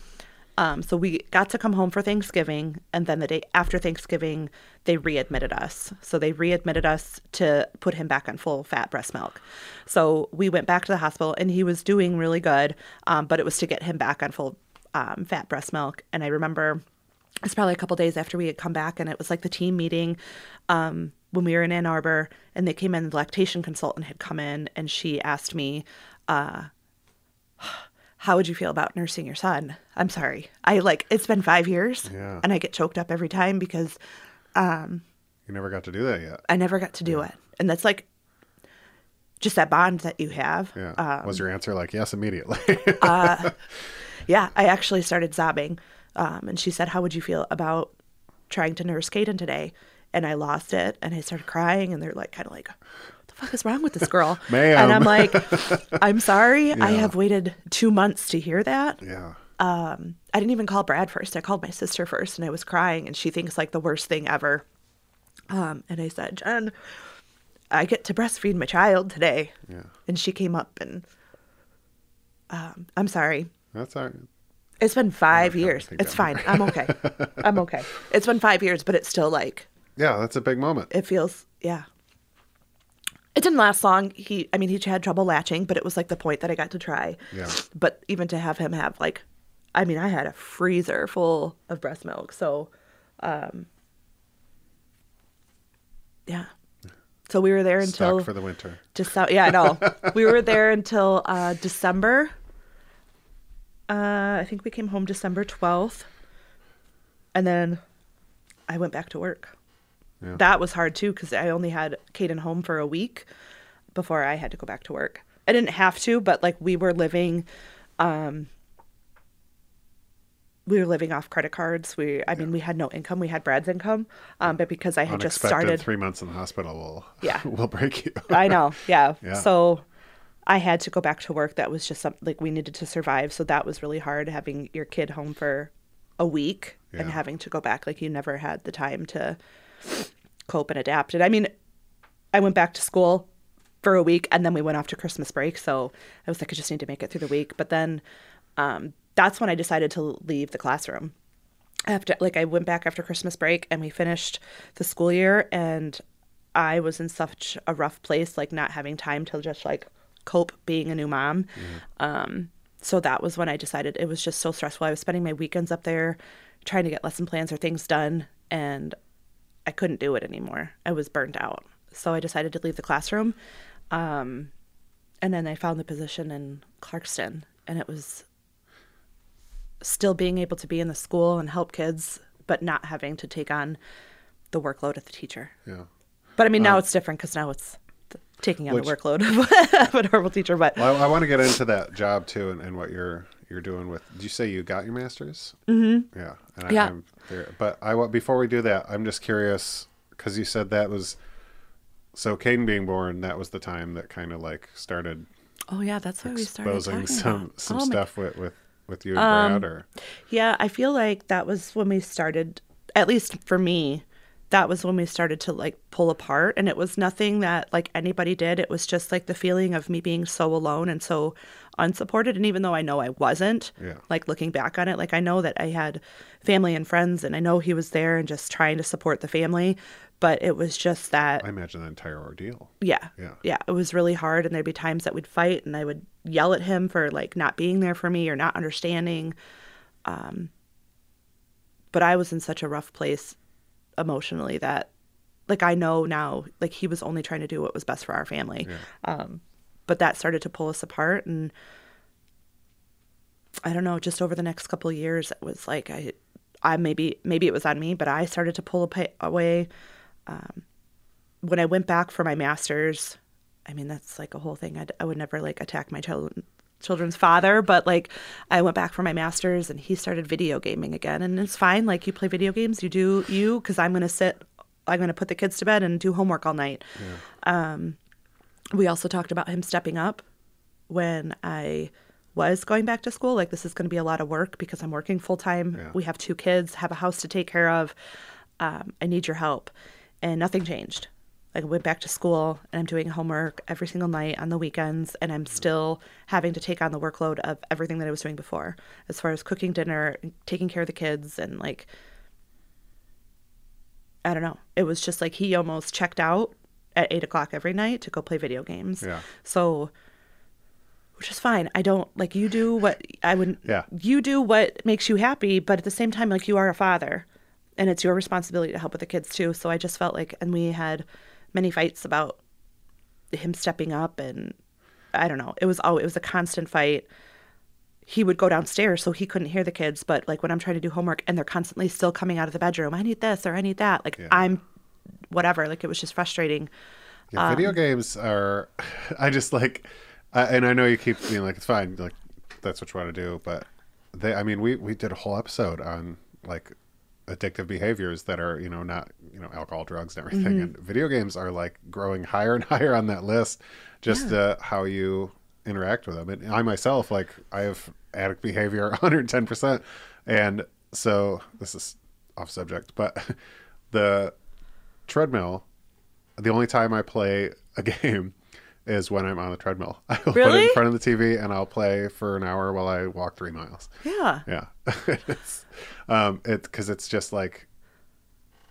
Speaker 3: Um, so we got to come home for Thanksgiving, and then the day after Thanksgiving, they readmitted us. So they readmitted us to put him back on full fat breast milk. So we went back to the hospital, and he was doing really good, um, but it was to get him back on full um, fat breast milk. And I remember it's probably a couple days after we had come back, and it was like the team meeting um, when we were in Ann Arbor, and they came in. The lactation consultant had come in, and she asked me, uh, "How would you feel about nursing your son?" I'm sorry, I like it's been five years,
Speaker 1: Yeah.
Speaker 3: and I get choked up every time because
Speaker 1: You never got to do that yet.
Speaker 3: I never got to do it, and that's like just that bond that you have.
Speaker 1: Yeah.
Speaker 3: Um,
Speaker 1: Was your answer like yes immediately?
Speaker 3: Yeah, I actually started sobbing. Um, and she said, How would you feel about trying to nurse Caden today? And I lost it and I started crying. And they're like, kind of like, What the fuck is wrong with this girl? And I'm like, I'm sorry. I have waited two months to hear that.
Speaker 1: yeah.
Speaker 3: Um, I didn't even call Brad first. I called my sister first and I was crying. And she thinks like the worst thing ever. Um, and I said, Jen, I get to breastfeed my child today.
Speaker 1: Yeah.
Speaker 3: And she came up and um, I'm sorry.
Speaker 1: That's all right.
Speaker 3: It's been five years. It's fine. I'm okay. I'm okay. It's been five years, but it's still like
Speaker 1: Yeah, that's a big moment.
Speaker 3: it feels. Yeah. It didn't last long. He, I mean, he had trouble latching, but it was like the point that I got to try.
Speaker 1: Yeah.
Speaker 3: But even to have him have like, I mean, I had a freezer full of breast milk. So, um, yeah. So we were there until
Speaker 1: Stocked for the winter.
Speaker 3: December. Yeah, I know. we were there until uh, December. Uh, I think we came home December 12th. And then I went back to work.
Speaker 1: Yeah.
Speaker 3: That was hard too because I only had Kaden home for a week before I had to go back to work. I didn't have to, but like we were living, um, we were living off credit cards. We, I mean, we had no income. We had Brad's income, um, but because I had just started,
Speaker 1: three months in the hospital will
Speaker 3: Yeah.
Speaker 1: will break you.
Speaker 3: I know. Yeah.
Speaker 1: Yeah.
Speaker 3: So I had to go back to work. That was just something like we needed to survive. So that was really hard having your kid home for a week and having to go back. Like you never had the time to cope and adapt. And I mean, I went back to school for a week and then we went off to Christmas break. So I was like, I just need to make it through the week. But then um, that's when I decided to leave the classroom after like I went back after Christmas break and we finished the school year and I was in such a rough place like not having time to just like cope being a new mom. Um so that was when I decided it was just so stressful. I was spending my weekends up there trying to get lesson plans or things done and I couldn't do it anymore. I was burned out. So I decided to leave the classroom. Um and then I found the position in Clarkston and it was still being able to be in the school and help kids, but not having to take on the workload of the teacher.
Speaker 1: Yeah.
Speaker 3: But I mean, now it's different because now it's taking on
Speaker 1: Which-
Speaker 3: the workload of, a normal teacher. But
Speaker 1: Well, I, I want to get into that job too, and, and what you're you're doing with. Did you say you got your master's? Mm-hmm. Yeah. And I,
Speaker 3: Yeah.
Speaker 1: I'm there, but I before we do that, I'm just curious because you said that was so Caden being born. That was the time that kind of like started
Speaker 3: oh yeah, that's why we started
Speaker 1: exposing some
Speaker 3: about-
Speaker 1: some
Speaker 3: oh my-
Speaker 1: stuff with with with you and Brad, or
Speaker 3: Yeah, I feel like that was when we started. At least for me, that was when we started to like pull apart, and it was nothing that like anybody did. It was just like the feeling of me being so alone and so unsupported. And even though I know I wasn't,
Speaker 1: Yeah.
Speaker 3: like looking back on it, like I know that I had family and friends, and I know he was there and just trying to support the family. But it was just that
Speaker 1: I imagine the entire ordeal.
Speaker 3: yeah.
Speaker 1: Yeah.
Speaker 3: Yeah. It was really hard. And there'd be times that we'd fight and I would yell at him for like not being there for me or not understanding. Um, but I was in such a rough place emotionally that like I know now, like he was only trying to do what was best for our family. Um, but that started to pull us apart. And I don't know, just over the next couple of years, it was like I, I maybe, maybe it was on me, but I started to pull away Um when I went back for my master's, I mean, that's like a whole thing. I'd, I would never like attack my child, children's father, but like I went back for my master's and he started video gaming again. And it's fine. Like you play video games, you do you, because I'm going to sit, I'm going to put the kids to bed and do homework all night. Um, we also talked about him stepping up when I was going back to school. Like, this is going to be a lot of work because I'm working full time.
Speaker 1: Yeah.
Speaker 3: We have two kids, have a house to take care of. Um, I need your help. And nothing changed. Like, I went back to school and I'm doing homework every single night on the weekends, and I'm still having to take on the workload of everything that I was doing before, as far as cooking dinner, and taking care of the kids, and like, I don't know. It was just like he almost checked out at eight o'clock every night to go play video games.
Speaker 1: Yeah.
Speaker 3: So, which is fine. I don't like you do what I would.
Speaker 1: Yeah.
Speaker 3: You do what makes you happy, but at the same time, like you are a father, and it's your responsibility to help with the kids too. So I just felt like, and we had many fights about him stepping up, and I don't know. It was all it was a constant fight. He would go downstairs so he couldn't hear the kids, but like when I'm trying to do homework and they're constantly still coming out of the bedroom, I need this or I need that. Like
Speaker 1: Yeah.
Speaker 3: I'm whatever. Like it was just frustrating.
Speaker 1: Yeah,
Speaker 3: Um,
Speaker 1: video games are. I just like, I and I know you keep being like it's fine, like that's what you want to do, but they. I mean, we we did a whole episode on like addictive behaviors that are you know not you know alcohol, drugs, and everything,
Speaker 3: Mm-hmm.
Speaker 1: and video games are like growing higher and higher on that list. Just uh, how you interact with them, and I myself like I have addict behavior 110 percent, and so this is off subject, but the treadmill the only time I play a game is when I'm on the treadmill. I'll put it in front of the TV and I'll play for an hour while I walk three miles.
Speaker 3: Yeah.
Speaker 1: Yeah, it's um, it because it's just like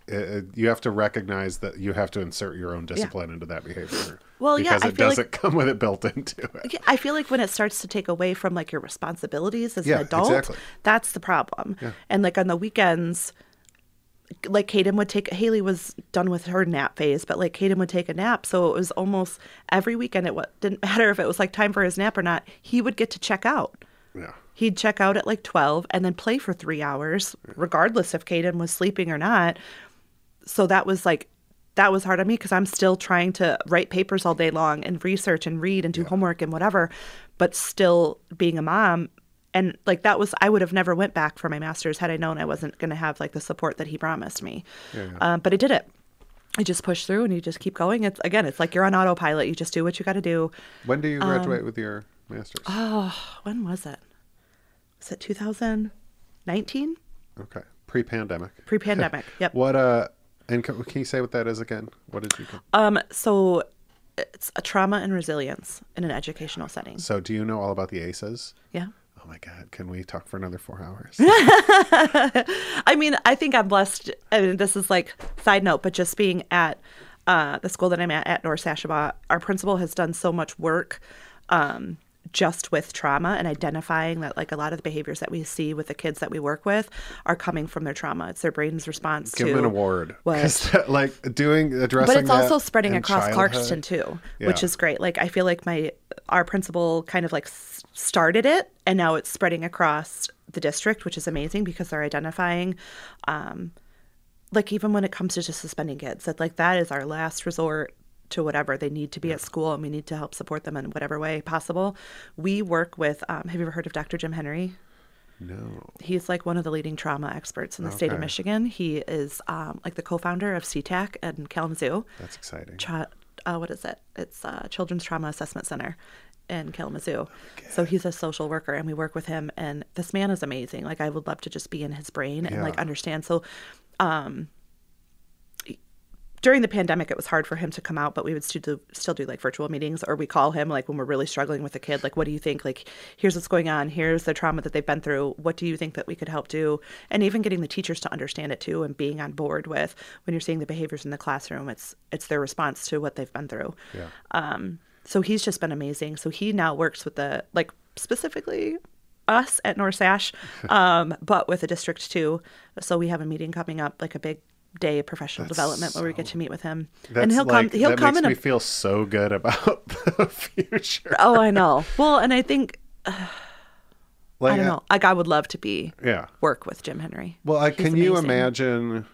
Speaker 1: it, it- you have to recognize that you have to insert your own discipline into that behavior.
Speaker 3: Well, yeah,
Speaker 1: because
Speaker 3: I
Speaker 1: it doesn't come with it built into it.
Speaker 3: Yeah, I feel like when it starts to take away from like your responsibilities as
Speaker 1: Yeah,
Speaker 3: an adult,
Speaker 1: exactly.
Speaker 3: that's the problem. And like on the weekends, like Kaden would take Haley was done with her nap phase, but like Kaden would take a nap, so it was almost every weekend. It didn't matter if it was like time for his nap or not. He would get to check out.
Speaker 1: Yeah.
Speaker 3: He'd check out at like twelve and then play for three hours, regardless if Kaden was sleeping or not. So that was like that was hard on me because I'm still trying to write papers all day long and research and read and do homework and whatever, but still being a mom. And like that was, I would have never went back for my master's had I known I wasn't going to have like the support that he promised me. Um, but I did it. I just pushed through and you just keep going. It's again, it's like you're on autopilot. You just do what you got to do.
Speaker 1: When do you
Speaker 3: Um,
Speaker 1: graduate with your master's?
Speaker 3: Oh, when was it? Was it 2019?
Speaker 1: okay. Pre-pandemic.
Speaker 3: Pre-pandemic. Yep.
Speaker 1: What uh and can, can you say what that is again? What did you
Speaker 3: Um, so it's a trauma and resilience in an educational setting.
Speaker 1: So do you know all about the ACEs?
Speaker 3: Yeah.
Speaker 1: Oh my god, can we talk for another 4 hours?
Speaker 3: I mean, I think I'm blessed. I mean, this is like side note, but just being at uh, the school that I'm at at North Sashabaw, our principal has done so much work um, just with trauma and identifying that like a lot of the behaviors that we see with the kids that we work with are coming from their trauma. It's their brain's response
Speaker 1: Give
Speaker 3: to
Speaker 1: them an award.
Speaker 3: What?
Speaker 1: like doing addressing
Speaker 3: but it's also spreading across
Speaker 1: childhood-
Speaker 3: Clarkston too, which is great. Like I feel like my our principal kind of like started it, and now it's spreading across the district, which is amazing because they're identifying, um, like even when it comes to just suspending kids, that like that is our last resort to whatever they need to be at school, and we need to help support them in whatever way possible. We work with. Um, have you ever heard of Dr. Jim Henry?
Speaker 1: No.
Speaker 3: He's like one of the leading trauma experts in the state of Michigan. He is um, like the co-founder of CTAC in Kalamazoo
Speaker 1: That's exciting.
Speaker 3: tra- uh, what is it? It's uh, Children's Trauma Assessment Center in Kalamazoo. So he's a social worker, and we work with him. And this man is amazing. Like I would love to just be in his brain and like understand. So, um, during the pandemic, it was hard for him to come out, but we would still do still do like virtual meetings, or we call him like when we're really struggling with a kid. Like, what do you think? Like, here's what's going on. Here's the trauma that they've been through. What do you think that we could help do? And even getting the teachers to understand it too, and being on board with when you're seeing the behaviors in the classroom, it's it's their response to what they've been through.
Speaker 1: Yeah.
Speaker 3: Um, so he's just been amazing. So he now works with the like specifically us at North Sash, um, but with the district too. So we have a meeting coming up, like a big day of professional development where we get to meet with him,
Speaker 1: That's
Speaker 3: and he'll
Speaker 1: like,
Speaker 3: come. He'll
Speaker 1: that
Speaker 3: come
Speaker 1: makes
Speaker 3: in.
Speaker 1: me
Speaker 3: A,
Speaker 1: feel so good about the future.
Speaker 3: oh, I know. Well, and I think
Speaker 1: Like
Speaker 3: I don't know. Like I would love to be
Speaker 1: Yeah.
Speaker 3: work with Jim Henry.
Speaker 1: Well, I, can you imagine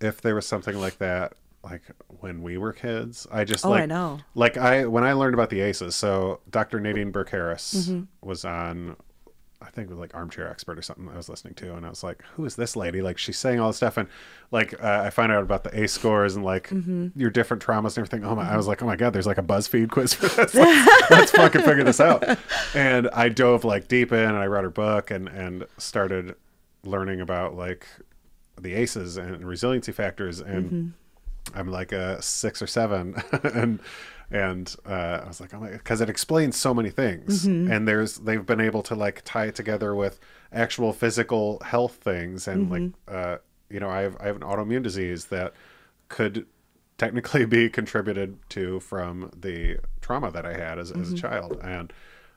Speaker 1: if there was something like that, like when we were kids? I just
Speaker 3: Oh,
Speaker 1: like,
Speaker 3: I know.
Speaker 1: Like I when I learned about the ACEs, so Dr. Nadine Burke Harris
Speaker 3: Mm-hmm.
Speaker 1: was on. I think it was like Armchair Expert or something I was listening to, and I was like, "Who is this lady?" Like she's saying all this stuff, and like uh, I find out about the ACE scores and like
Speaker 3: Mm-hmm.
Speaker 1: your different traumas and everything. Oh my! I was like, "Oh my god!" There's like a BuzzFeed quiz for this. Like, let's fucking figure this out. And I dove like deep in, and I read her book, and and started learning about like the ACEs and resiliency factors, and I'm like a six or seven, and and uh, I was like, oh my, because it explains so many things, and there's they've been able to like tie it together with actual physical health things, and like uh, you know, I have I have an autoimmune disease that could technically be contributed to from the trauma that I had as, as a child, and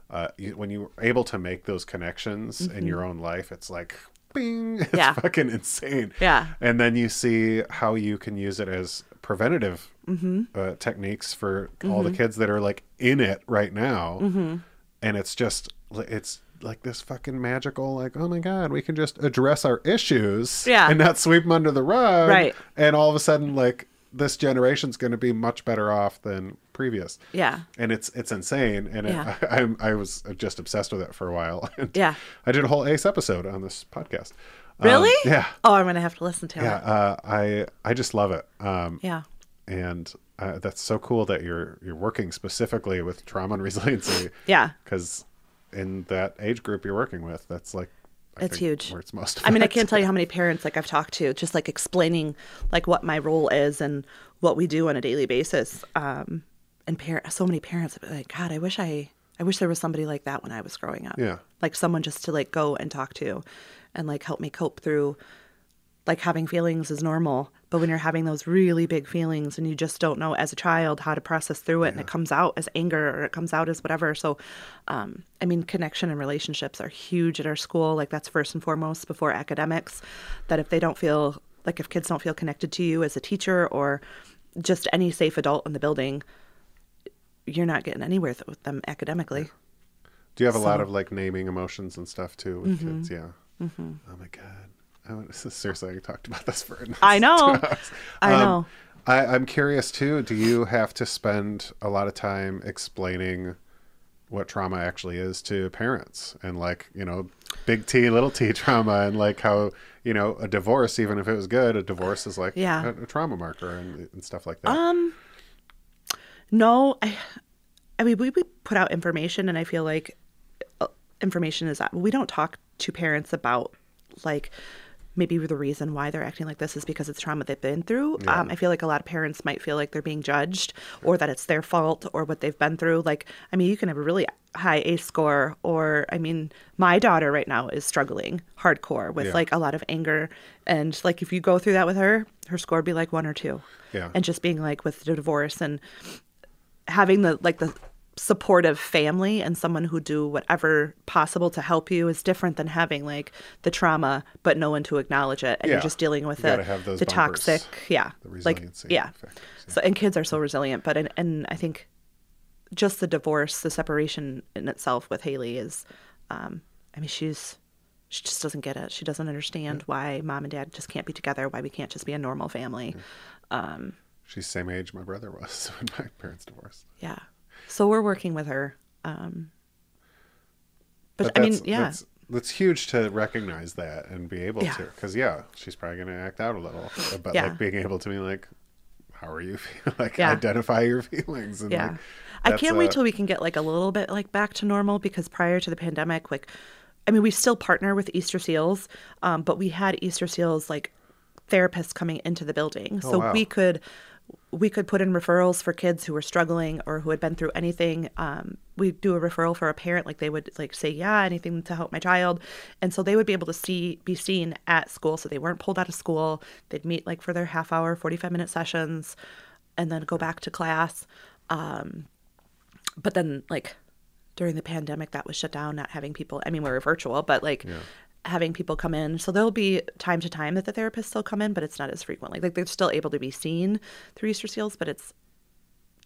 Speaker 1: uh, you, when you're able to make those connections in your own life, it's like. Bing! It's
Speaker 3: Yeah.
Speaker 1: fucking insane.
Speaker 3: Yeah.
Speaker 1: And then you see how you can use it as preventative
Speaker 3: Mm-hmm.
Speaker 1: uh, techniques for all the kids that are like in it right now.
Speaker 3: Mm-hmm.
Speaker 1: And it's just, it's like this fucking magical, like, oh my God, we can just address our issues
Speaker 3: Yeah.
Speaker 1: and not sweep them under the rug.
Speaker 3: Right.
Speaker 1: And all of a sudden, like, this generation's going to be much better off than previous.
Speaker 3: Yeah.
Speaker 1: And it's it's insane, and
Speaker 3: Yeah.
Speaker 1: it, I, I I was just obsessed with it for a while. And
Speaker 3: Yeah.
Speaker 1: I did a whole Ace episode on this podcast. Um,
Speaker 3: Really?
Speaker 1: yeah,
Speaker 3: Oh, I'm gonna have to listen to
Speaker 1: yeah.
Speaker 3: it.
Speaker 1: Uh, I I just love it. Um,
Speaker 3: Yeah.
Speaker 1: And uh, that's so cool that you're you're working specifically with trauma and resiliency.
Speaker 3: Yeah.
Speaker 1: because in that age group you're working with, that's like I
Speaker 3: It's huge.
Speaker 1: Where it's most.
Speaker 3: I mean, I can't tell you how many parents like I've talked to, just like explaining like what my role is and what we do on a daily basis. Um, and parent, so many parents have been like, God, I wish I, I wish there was somebody like that when I was growing up.
Speaker 1: Yeah.
Speaker 3: like someone just to like go and talk to, and like help me cope through like having feelings is normal. But when you're having those really big feelings and you just don't know as a child how to process through it and it comes out as anger or it comes out as whatever. So, um, I mean, connection and relationships are huge at our school. Like, that's first and foremost before academics. That if they don't feel like if kids don't feel connected to you as a teacher or just any safe adult in the building, you're not getting anywhere th- with them academically.
Speaker 1: Do you have a lot of like naming emotions and stuff too with kids? Yeah. Mm-hmm. Oh my god. Seriously, I talked about this for.
Speaker 3: I know.
Speaker 1: hours.
Speaker 3: I
Speaker 1: Um,
Speaker 3: know.
Speaker 1: I, I'm curious too. Do you have to spend a lot of time explaining what trauma actually is to parents and like you know big T, little T trauma, and like how you know a divorce, even if it was good, a divorce is like
Speaker 3: Yeah.
Speaker 1: a, a trauma marker and, and stuff like that.
Speaker 3: Um, no, I, I mean, we, we put out information, and I feel like uh, information is that we don't talk to parents about like maybe the reason why they're acting like this is because it's trauma they've been through. Um, I feel like a lot of parents might feel like they're being judged or that it's their fault or what they've been through. Like, I mean, you can have a really high A score, or I mean, my daughter right now is struggling hardcore with
Speaker 1: Yeah.
Speaker 3: like a lot of anger. And like, if you go through that with her, her score would be like one or two.
Speaker 1: Yeah.
Speaker 3: And just being like with the divorce and having the like the supportive family and someone who do whatever possible to help you is different than having like the trauma but no one to acknowledge it and
Speaker 1: Yeah.
Speaker 3: you're just dealing with
Speaker 1: You
Speaker 3: the
Speaker 1: gotta have those
Speaker 3: the toxic yeah
Speaker 1: the
Speaker 3: like yeah
Speaker 1: factors, yeah.
Speaker 3: so and kids are so resilient but and, and i think just the divorce the separation in itself with haley is um i mean she's she just doesn't get it she doesn't understand why mom and dad just can't be together why we can't just be a normal family
Speaker 1: She's same age my brother was when my parents divorced.
Speaker 3: Yeah. So we're working with her. Um, but, I mean, yeah,
Speaker 1: that's, that's huge to recognize that and be able
Speaker 3: Yeah.
Speaker 1: to, because yeah, she's probably going to act out a little, but
Speaker 3: Yeah.
Speaker 1: like being able to be like, how are you? feel- like
Speaker 3: Yeah.
Speaker 1: identify your feelings. And
Speaker 3: yeah.
Speaker 1: like,
Speaker 3: I can't wait till we can get like a little bit like back to normal because prior to the pandemic, like, I mean, we still partner with Easter Seals, um, but we had Easter Seals like therapists coming into the building, so
Speaker 1: Oh, wow.
Speaker 3: we could we could put in referrals for kids who were struggling or who had been through anything. Um, we do a referral for a parent, like they would like say, yeah, anything to help my child, and so they would be able to see be seen at school, so they weren't pulled out of school. They'd meet like for their half hour, forty five minute sessions, and then go back to class. Um, but then like during the pandemic, that was shut down. Not having people. I mean, we were virtual, but like. Having people come in, so there'll be time to time that the therapists still come in, but it's not as frequently. Like they're still able to be seen through Easter Seals, but it's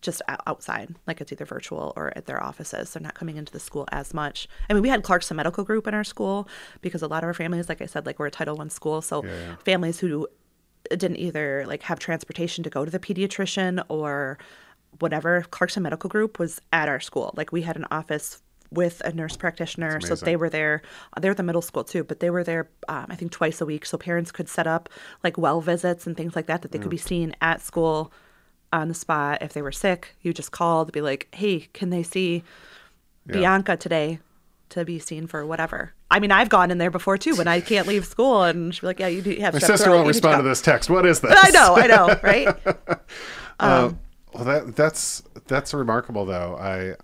Speaker 3: just outside, like it's either virtual or at their offices. They're not coming into the school as much. I mean, we had Clarkston Medical Group in our school because a lot of our families, like I said, like we're a Title One school, so
Speaker 1: yeah.
Speaker 3: families who didn't either like have transportation to go to the pediatrician or whatever, Clarkston Medical Group was at our school. Like we had an office with a nurse practitioner, so they were there. Uh, They're at the middle school too, but they were there, um, I think, twice a week, so parents could set up like well visits and things like that that they could be mm. seen at school on the spot if they were sick. You just called, to be like, "Hey, can they see Bianca today to be seen for whatever?" I mean, I've gone in there before too when I can't leave school, and she'd be like, "Yeah, you do have."
Speaker 1: My sister won't
Speaker 3: you need to
Speaker 1: respond to this text. What is this?
Speaker 3: I know, I know, right?
Speaker 1: Uh, um, well, that that's that's remarkable, though. I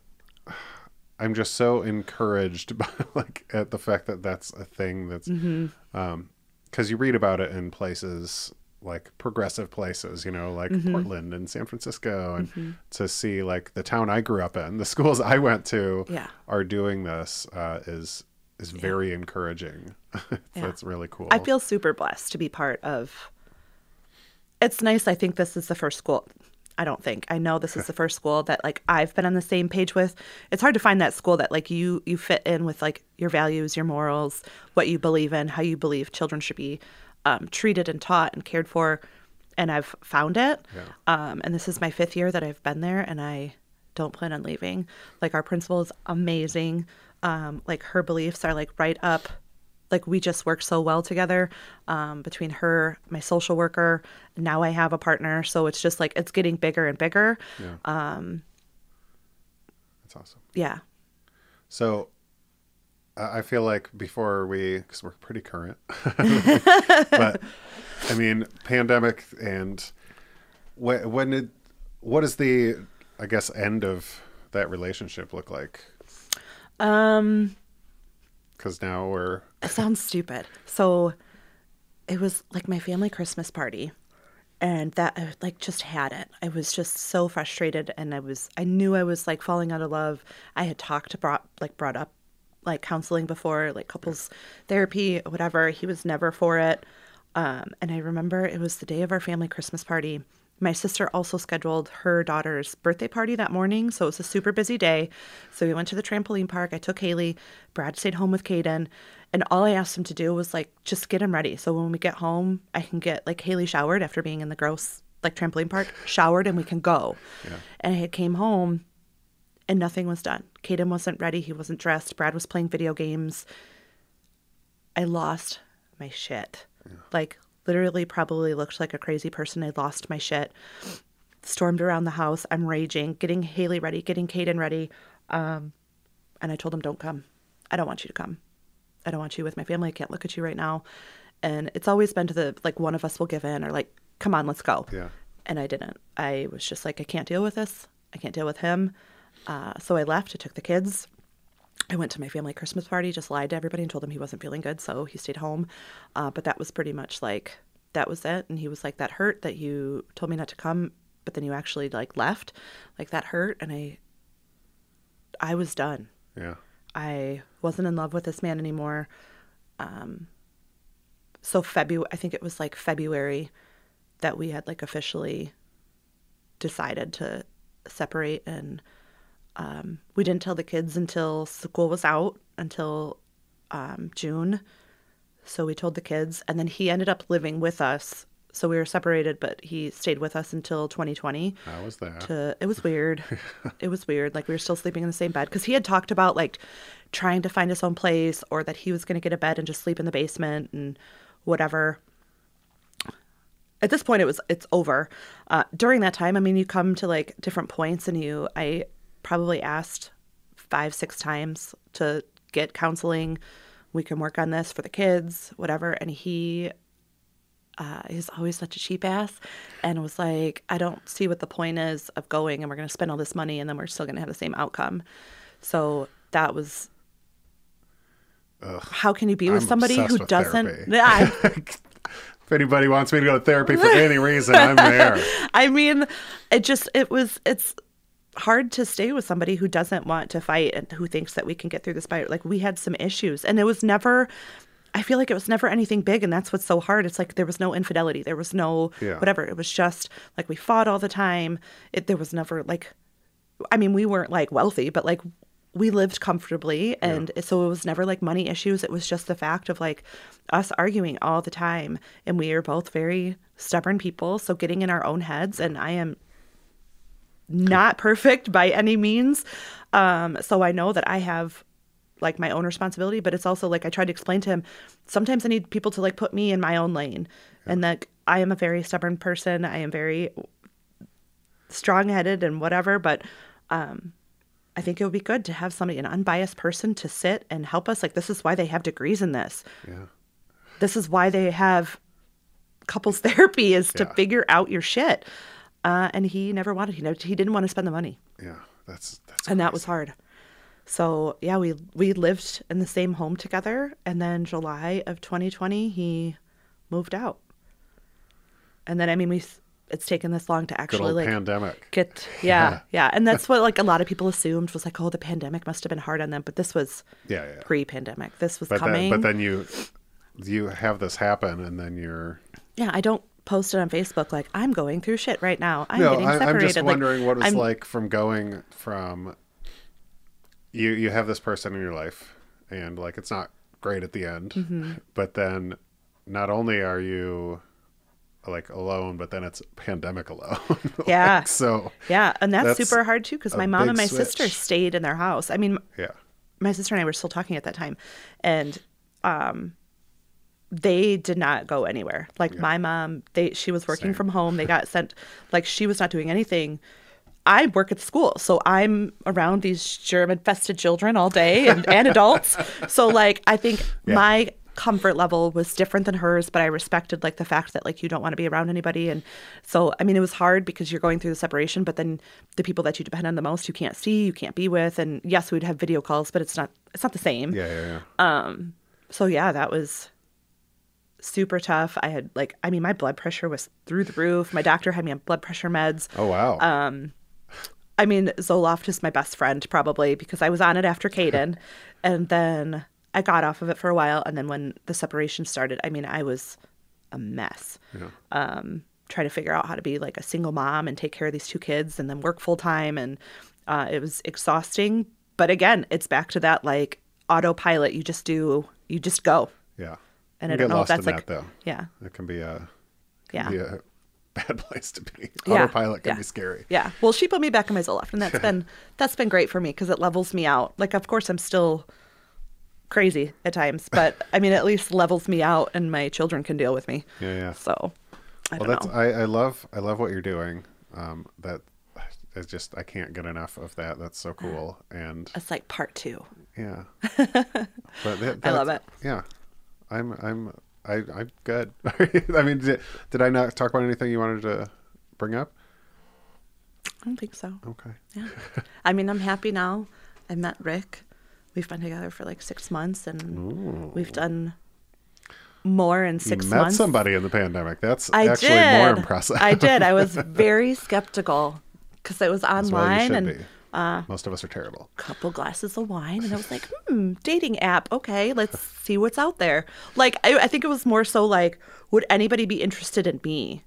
Speaker 1: I'm just so encouraged by like at the fact that that's a thing that's
Speaker 3: Mm-hmm.
Speaker 1: um because you read about it in places like progressive places, you know, like
Speaker 3: Mm-hmm.
Speaker 1: Portland and San Francisco, and to see like the town I grew up in, the schools I went to,
Speaker 3: Yeah.
Speaker 1: are doing this uh, is is very encouraging. That's really cool.
Speaker 3: I feel super blessed to be part of. It's nice. I think this is the first school. I don't think I know this is the first school that like I've been on the same page with. It's hard to find that school that like you you fit in with like your values, your morals, what you believe in, how you believe children should be um, treated and taught and cared for. And I've found it. Um, and this is my fifth year that I've been there, and I don't plan on leaving. Like our principal is amazing. Um, like her beliefs are like right up like we just work so well together um, between her my social worker now i have a partner so it's just like it's getting bigger and bigger Yeah.
Speaker 1: That's awesome.
Speaker 3: yeah
Speaker 1: So I I feel like before we, because we're pretty current, but I mean, pandemic and when, when did, what is the, I guess, end of that relationship look like?
Speaker 3: um
Speaker 1: Because now we're,
Speaker 3: it sounds stupid so it was like my family Christmas party. And that I like just had it. I was just so frustrated and I was I knew I was like falling out of love. I had talked brought like brought up like counseling before, like couples therapy, whatever. He was never for it. Um, and I remember it was the day of our family Christmas party. My sister also scheduled her daughter's birthday party that morning, so it was a super busy day. So we went to the trampoline park. I took Haley. Brad stayed home with Caden, and all I asked him to do was like just get him ready. So when we get home, I can get like Haley showered after being in the gross like trampoline park, showered, and we can go. And I had came home, and nothing was done. Caden wasn't ready. He wasn't dressed. Brad was playing video games. I lost my shit. Like literally probably looked like a crazy person. I lost my shit. Stormed around the house. I'm raging, getting Haley ready, getting Caden ready. Um, and I told him, don't come. I don't want you to come. I don't want you with my family. I can't look at you right now. And it's always been to the like one of us will give in or like, come on, let's go.
Speaker 1: Yeah.
Speaker 3: And I didn't. I was just like, I can't deal with this. I can't deal with him. Uh, so I left. I took the kids. I went to my family Christmas party, just lied to everybody and told him he wasn't feeling good, so he stayed home. Uh, but that was pretty much like that was it. And he was like, "That hurt that you told me not to come, but then you actually like left, like that hurt." And I, I was done.
Speaker 1: Yeah.
Speaker 3: I wasn't in love with this man anymore. Um, so February, I think it was like February that we had like officially decided to separate, and um, we didn't tell the kids until school was out until um, June. So we told the kids, and then he ended up living with us. So we were separated, but he stayed with us until 2020
Speaker 1: How was that?
Speaker 3: to it was weird it was weird like we were still sleeping in the same bed because he had talked about like trying to find his own place or that he was going to get a bed and just sleep in the basement and whatever at this point it was it's over uh, during that time i mean you come to like different points and you i probably asked five six times to get counseling we can work on this for the kids whatever and he uh, is always such a cheap ass and was like, I don't see what the point is of going and we're going to spend all this money and then we're still going to have the same outcome. So that was. How can you be with
Speaker 1: I'm
Speaker 3: somebody who
Speaker 1: with
Speaker 3: doesn't? Yeah,
Speaker 1: If anybody wants me to go to therapy for any reason, I'm there.
Speaker 3: I mean, it just it was it's hard to stay with somebody who doesn't want to fight and who thinks that we can get through this fight. Like we had some issues, and it was never. I feel like it was never anything big, and that's what's so hard. It's like there was no infidelity, there was no
Speaker 1: Yeah.
Speaker 3: whatever. It was just like we fought all the time. It there was never like, I mean, we weren't like wealthy, but like we lived comfortably, and so it was never like money issues. It was just the fact of like us arguing all the time, and we are both very stubborn people. So getting in our own heads, and I am not perfect by any means. Um, so I know that I have like my own responsibility, but it's also like I tried to explain to him sometimes I need people to like put me in my own lane. And that I am a very stubborn person. I am very strong headed and whatever, but um I think it would be good to have somebody, an unbiased person to sit and help us. Like this is why they have degrees in this.
Speaker 1: Yeah.
Speaker 3: This is why they have couples therapy is to figure out your shit. Uh, and he never wanted. He never, he didn't want to spend the money
Speaker 1: Yeah. That's that's
Speaker 3: and that was hard. So yeah, we we lived in the same home together, and then July of 2020 he moved out, and then I mean we it's taken this long to actually like
Speaker 1: pandemic.
Speaker 3: get yeah yeah, and that's what like a lot of people assumed was like oh the pandemic must have been hard on them, but this was
Speaker 1: Yeah, yeah.
Speaker 3: pre-pandemic. This was
Speaker 1: But
Speaker 3: coming.
Speaker 1: then, but then you you have this happen, and then you're
Speaker 3: yeah, I don't post it on Facebook like I'm going through shit right now. I'm
Speaker 1: no.
Speaker 3: getting
Speaker 1: I,
Speaker 3: separated.
Speaker 1: I'm just
Speaker 3: Like,
Speaker 1: wondering what it was
Speaker 3: I'm-
Speaker 1: like from going from you you have this person in your life, and like it's not great at the end,
Speaker 3: Mm-hmm.
Speaker 1: but then not only are you like alone, but then it's pandemic alone. Like,
Speaker 3: Yeah.
Speaker 1: so
Speaker 3: Yeah, and that's,
Speaker 1: That's
Speaker 3: super hard too because my mom and my sister stayed in their house. I mean,
Speaker 1: yeah.
Speaker 3: my sister and I were still talking at that time, and um, they did not go anywhere. Like my mom, they she was working
Speaker 1: Same.
Speaker 3: from home. They got sent, like she was not doing anything. I work at school, so I'm around these germ-infested children all day and, and adults. So like, I think
Speaker 1: Yeah.
Speaker 3: my comfort level was different than hers, but I respected like the fact that like you don't want to be around anybody, and so I mean it was hard because you're going through the separation, but then the people that you depend on the most you can't see, you can't be with, and yes, we'd have video calls, but it's not it's not the same.
Speaker 1: Yeah, yeah, yeah.
Speaker 3: Um, so yeah, that was super tough. I had like, I mean, my blood pressure was through the roof. My doctor had me on blood pressure meds.
Speaker 1: Oh wow.
Speaker 3: Um, I mean, Zoloft is my best friend probably because I was on it after Caden, and then I got off of it for a while, and then when the separation started, I mean, I was a mess. Yeah. Um, trying to figure out how to be like a single mom and take care of these two kids, and then work full time, and uh, it was exhausting. But again, it's back to that like autopilot. You just do, you just go,
Speaker 1: yeah.
Speaker 3: And I don't know if that's like,
Speaker 1: that though.
Speaker 3: yeah,
Speaker 1: It can be a
Speaker 3: yeah.
Speaker 1: be a bad place to be.
Speaker 3: Yeah,
Speaker 1: Autopilot can
Speaker 3: yeah.
Speaker 1: be scary.
Speaker 3: Yeah. Well, she put me back in my Zoloft, and that's been that's been great for me because it levels me out. Like, of course, I'm still crazy at times, but I mean, at least levels me out, and my children can deal with me.
Speaker 1: Yeah, yeah.
Speaker 3: So, I
Speaker 1: well,
Speaker 3: don't
Speaker 1: that's. I, I love I love what you're doing. Um, that it's just I can't get enough of that. That's so cool. And
Speaker 3: It's like part two.
Speaker 1: yeah, but that,
Speaker 3: I love it.
Speaker 1: Yeah, I'm I'm I, I'm good. I mean, did, did I not talk about anything you wanted to bring up?
Speaker 3: I don't think so.
Speaker 1: Okay.
Speaker 3: Yeah. I mean, I'm happy now. I met Rick. We've been together for like six months, and we've done more in six
Speaker 1: you met
Speaker 3: months.
Speaker 1: somebody in the pandemic. That's
Speaker 3: I
Speaker 1: actually
Speaker 3: did.
Speaker 1: more impressive.
Speaker 3: I did. I was very skeptical because it was
Speaker 1: That's why you
Speaker 3: online and
Speaker 1: be.
Speaker 3: Uh,
Speaker 1: Most of us are terrible.
Speaker 3: couple glasses of wine and I was like, hmm, dating app. Okay, let's see what's out there. Like, I, I think it was more so like, would anybody be interested in me?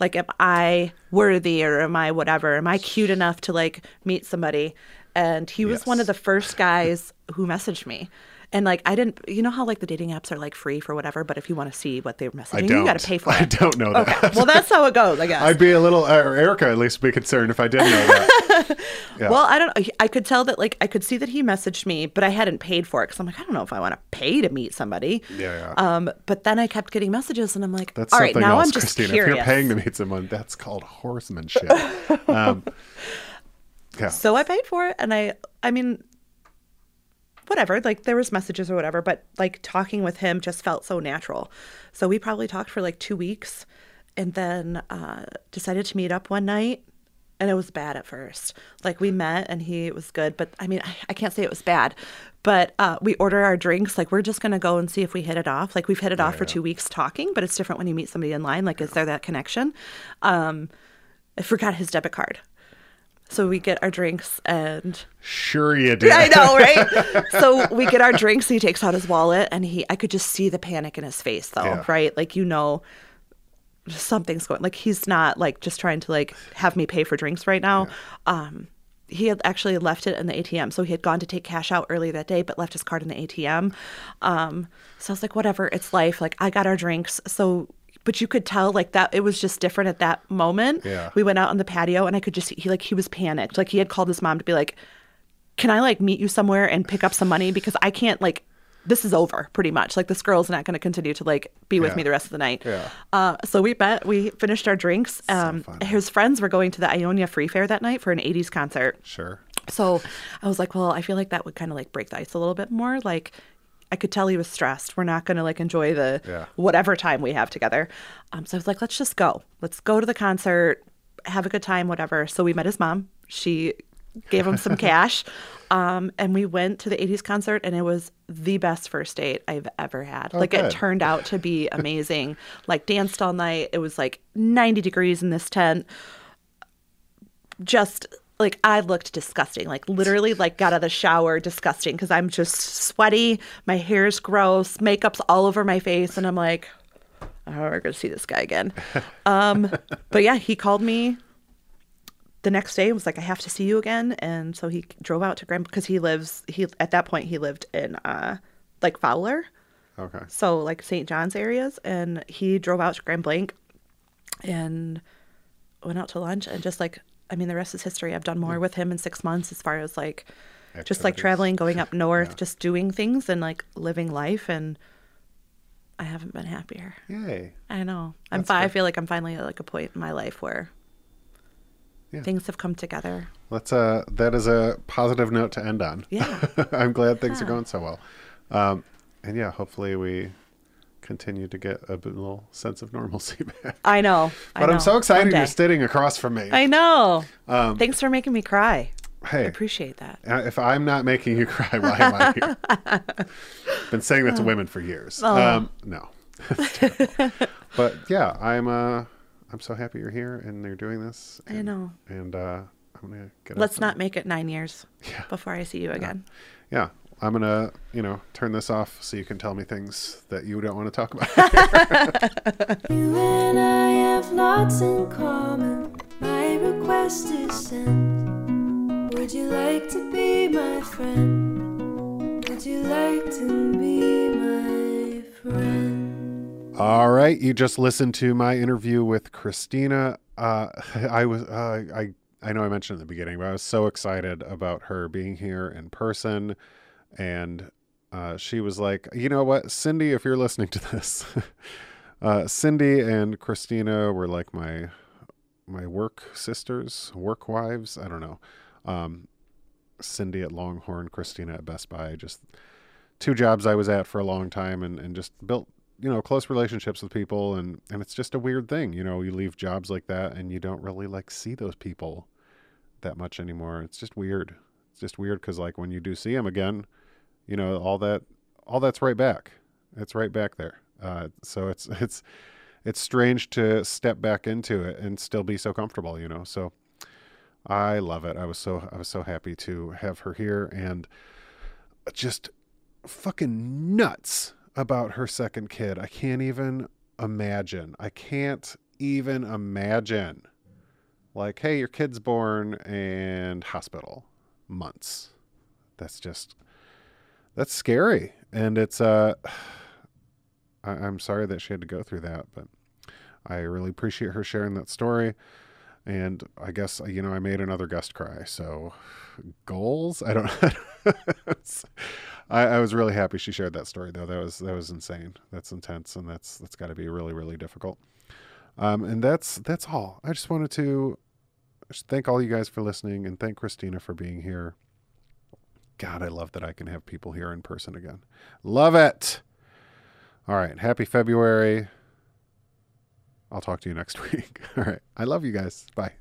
Speaker 3: Like, am I worthy or am I whatever? Am I cute enough to like meet somebody? And he was one of the first guys who messaged me. And like, I didn't, you know how like the dating apps are like free for whatever, but if you want to see what they're messaging, you got to pay for it.
Speaker 1: I don't know that.
Speaker 3: Okay. Well, that's how it goes, I guess.
Speaker 1: I'd be a little, or Erica at least, be concerned if I didn't know that. Yeah.
Speaker 3: Well, I don't. I could tell that, like, I could see that he messaged me, but I hadn't paid for it because I'm like, I don't know if I want to pay to meet somebody.
Speaker 1: Yeah, yeah.
Speaker 3: Um, but then I kept getting messages, and I'm like,
Speaker 1: That's
Speaker 3: all right, now
Speaker 1: else,
Speaker 3: I'm just
Speaker 1: Christina.
Speaker 3: curious.
Speaker 1: If you're paying to meet someone, that's called horsemanship. um, yeah.
Speaker 3: So I paid for it, and I, I mean, whatever. Like there was messages or whatever, but like talking with him just felt so natural. So we probably talked for like two weeks, and then uh, decided to meet up one night. And it was bad at first. Like we met and he was good, but I mean, I, I can't say it was bad. But uh, we order our drinks. Like we're just gonna go and see if we hit it off. Like we've hit it off for
Speaker 1: yeah.
Speaker 3: two weeks talking, but it's different when you meet somebody in line. Like, is there that connection? Um, I forgot his debit card. So we get our drinks and
Speaker 1: Sure you did.
Speaker 3: I know, right? so we get our drinks. He takes out his wallet, and he, I could just see the panic in his face, though,
Speaker 1: Yeah.
Speaker 3: right? Like you know, something's going. Like he's not like just trying to like have me pay for drinks right now. Um, he had actually left it in the ATM, so he had gone to take cash out early that day, but left his card in the ATM. Um, so I was like, whatever, it's life. Like I got our drinks, so. But you could tell like that it was just different at that moment.
Speaker 1: Yeah.
Speaker 3: We went out on the patio and I could just see he like he was panicked. Like he had called his mom to be like, can I like meet you somewhere and pick up some money because I can't like this is over pretty much. Like this girl's not going to continue to like be with
Speaker 1: Yeah.
Speaker 3: me the rest of the night.
Speaker 1: Yeah.
Speaker 3: Uh, so we bet we finished our drinks. Um,
Speaker 1: fun.
Speaker 3: his friends were going to the Ionia Free Fair that night for an 80s concert.
Speaker 1: Sure.
Speaker 3: So I was like, well, I feel like that would kind of like break the ice a little bit more. Like I could tell he was stressed. We're not going to like enjoy the
Speaker 1: Yeah.
Speaker 3: whatever time we have together. Um, so I was like, let's just go. Let's go to the concert, have a good time, whatever. So we met his mom. She gave him some cash. Um, and we went to the 80s concert and it was the best first date I've ever had. like
Speaker 1: good.
Speaker 3: it turned out to be amazing. like danced all night. It was like 90 degrees in this tent just like I looked disgusting. Like literally like got out of the shower disgusting because I'm just sweaty, my hair's gross, makeup's all over my face, and I'm like, oh, we're gonna see this guy again. um, but yeah, he called me the next day and was like, I have to see you again. And so he drove out to Grand because he lives he at that point he lived in uh like Fowler.
Speaker 1: Okay.
Speaker 3: So like St. John's areas, and he drove out to Grand Blanc and went out to lunch and just like I mean the rest is history. I've done more with him in six months as far as like just like traveling, going up north,
Speaker 1: Yeah.
Speaker 3: just doing things and like living life and I haven't been happier.
Speaker 1: Yay.
Speaker 3: I know. I'm
Speaker 1: That's
Speaker 3: fi- I feel like I'm finally at like a point in my life where
Speaker 1: Yeah.
Speaker 3: things have come together.
Speaker 1: Let's uh that is a positive note to end on.
Speaker 3: Yeah.
Speaker 1: I'm glad things are going so well. Um and yeah, hopefully we continue to get a little sense of normalcy back.
Speaker 3: I know. I
Speaker 1: But I'm so excited you're sitting across from me.
Speaker 3: I know.
Speaker 1: Um,
Speaker 3: Thanks for making me cry.
Speaker 1: Hey, I
Speaker 3: appreciate that.
Speaker 1: uh, if I'm not making you cry, why am I here? Been saying that to women for years.
Speaker 3: Oh.
Speaker 1: Um, no, but yeah, I'm uh I'm so happy you're here and they're doing this.
Speaker 3: I
Speaker 1: and-
Speaker 3: know.
Speaker 1: And uh I'm gonna get.
Speaker 3: Let's not
Speaker 1: and-
Speaker 3: make it nine years
Speaker 1: Yeah.
Speaker 3: before I see you again.
Speaker 1: Yeah, I'm gonna you know turn this off so you can tell me things that you don't want to talk about.
Speaker 2: You and I have lots in common. My request is sent. Would you like to be my friend? Would you like to be my friend?
Speaker 1: All right, you just listened to my interview with Christina. Uh, I was uh, I I know I mentioned at the beginning, but I was so excited about her being here in person, and uh, she was like, you know what, Cindy, if you're listening to this, uh, Cindy and Christina were like my my work sisters, work wives. I don't know. Um, Cindy at Longhorn, Christina at Best Buy, just two jobs I was at for a long time and, and just built, you know, close relationships with people. And, and it's just a weird thing. You know, you leave jobs like that and you don't really like see those people that much anymore. It's just weird. It's just weird because like when you do see them again, you know, all that, all that's right back. It's right back there. Uh, so it's, it's, it's strange to step back into it and still be so comfortable, you know? So I love it. I was so, I was so happy to have her here and just fucking nuts about her second kid. I can't even imagine. I can't even imagine. Like, hey, your kid's born and hospital months. That's just that's scary. And it's uh I, I'm sorry that she had to go through that, but I really appreciate her sharing that story. And I guess you know I made another gust cry. So goals, I don't. I, I was really happy she shared that story though. That was that was insane. That's intense, and that's that's got to be really really difficult. Um, and that's that's all. I just wanted to thank all you guys for listening, and thank Christina for being here. God, I love that I can have people here in person again. Love it. All right, happy February. I'll talk to you next week. All right, I love you guys. Bye.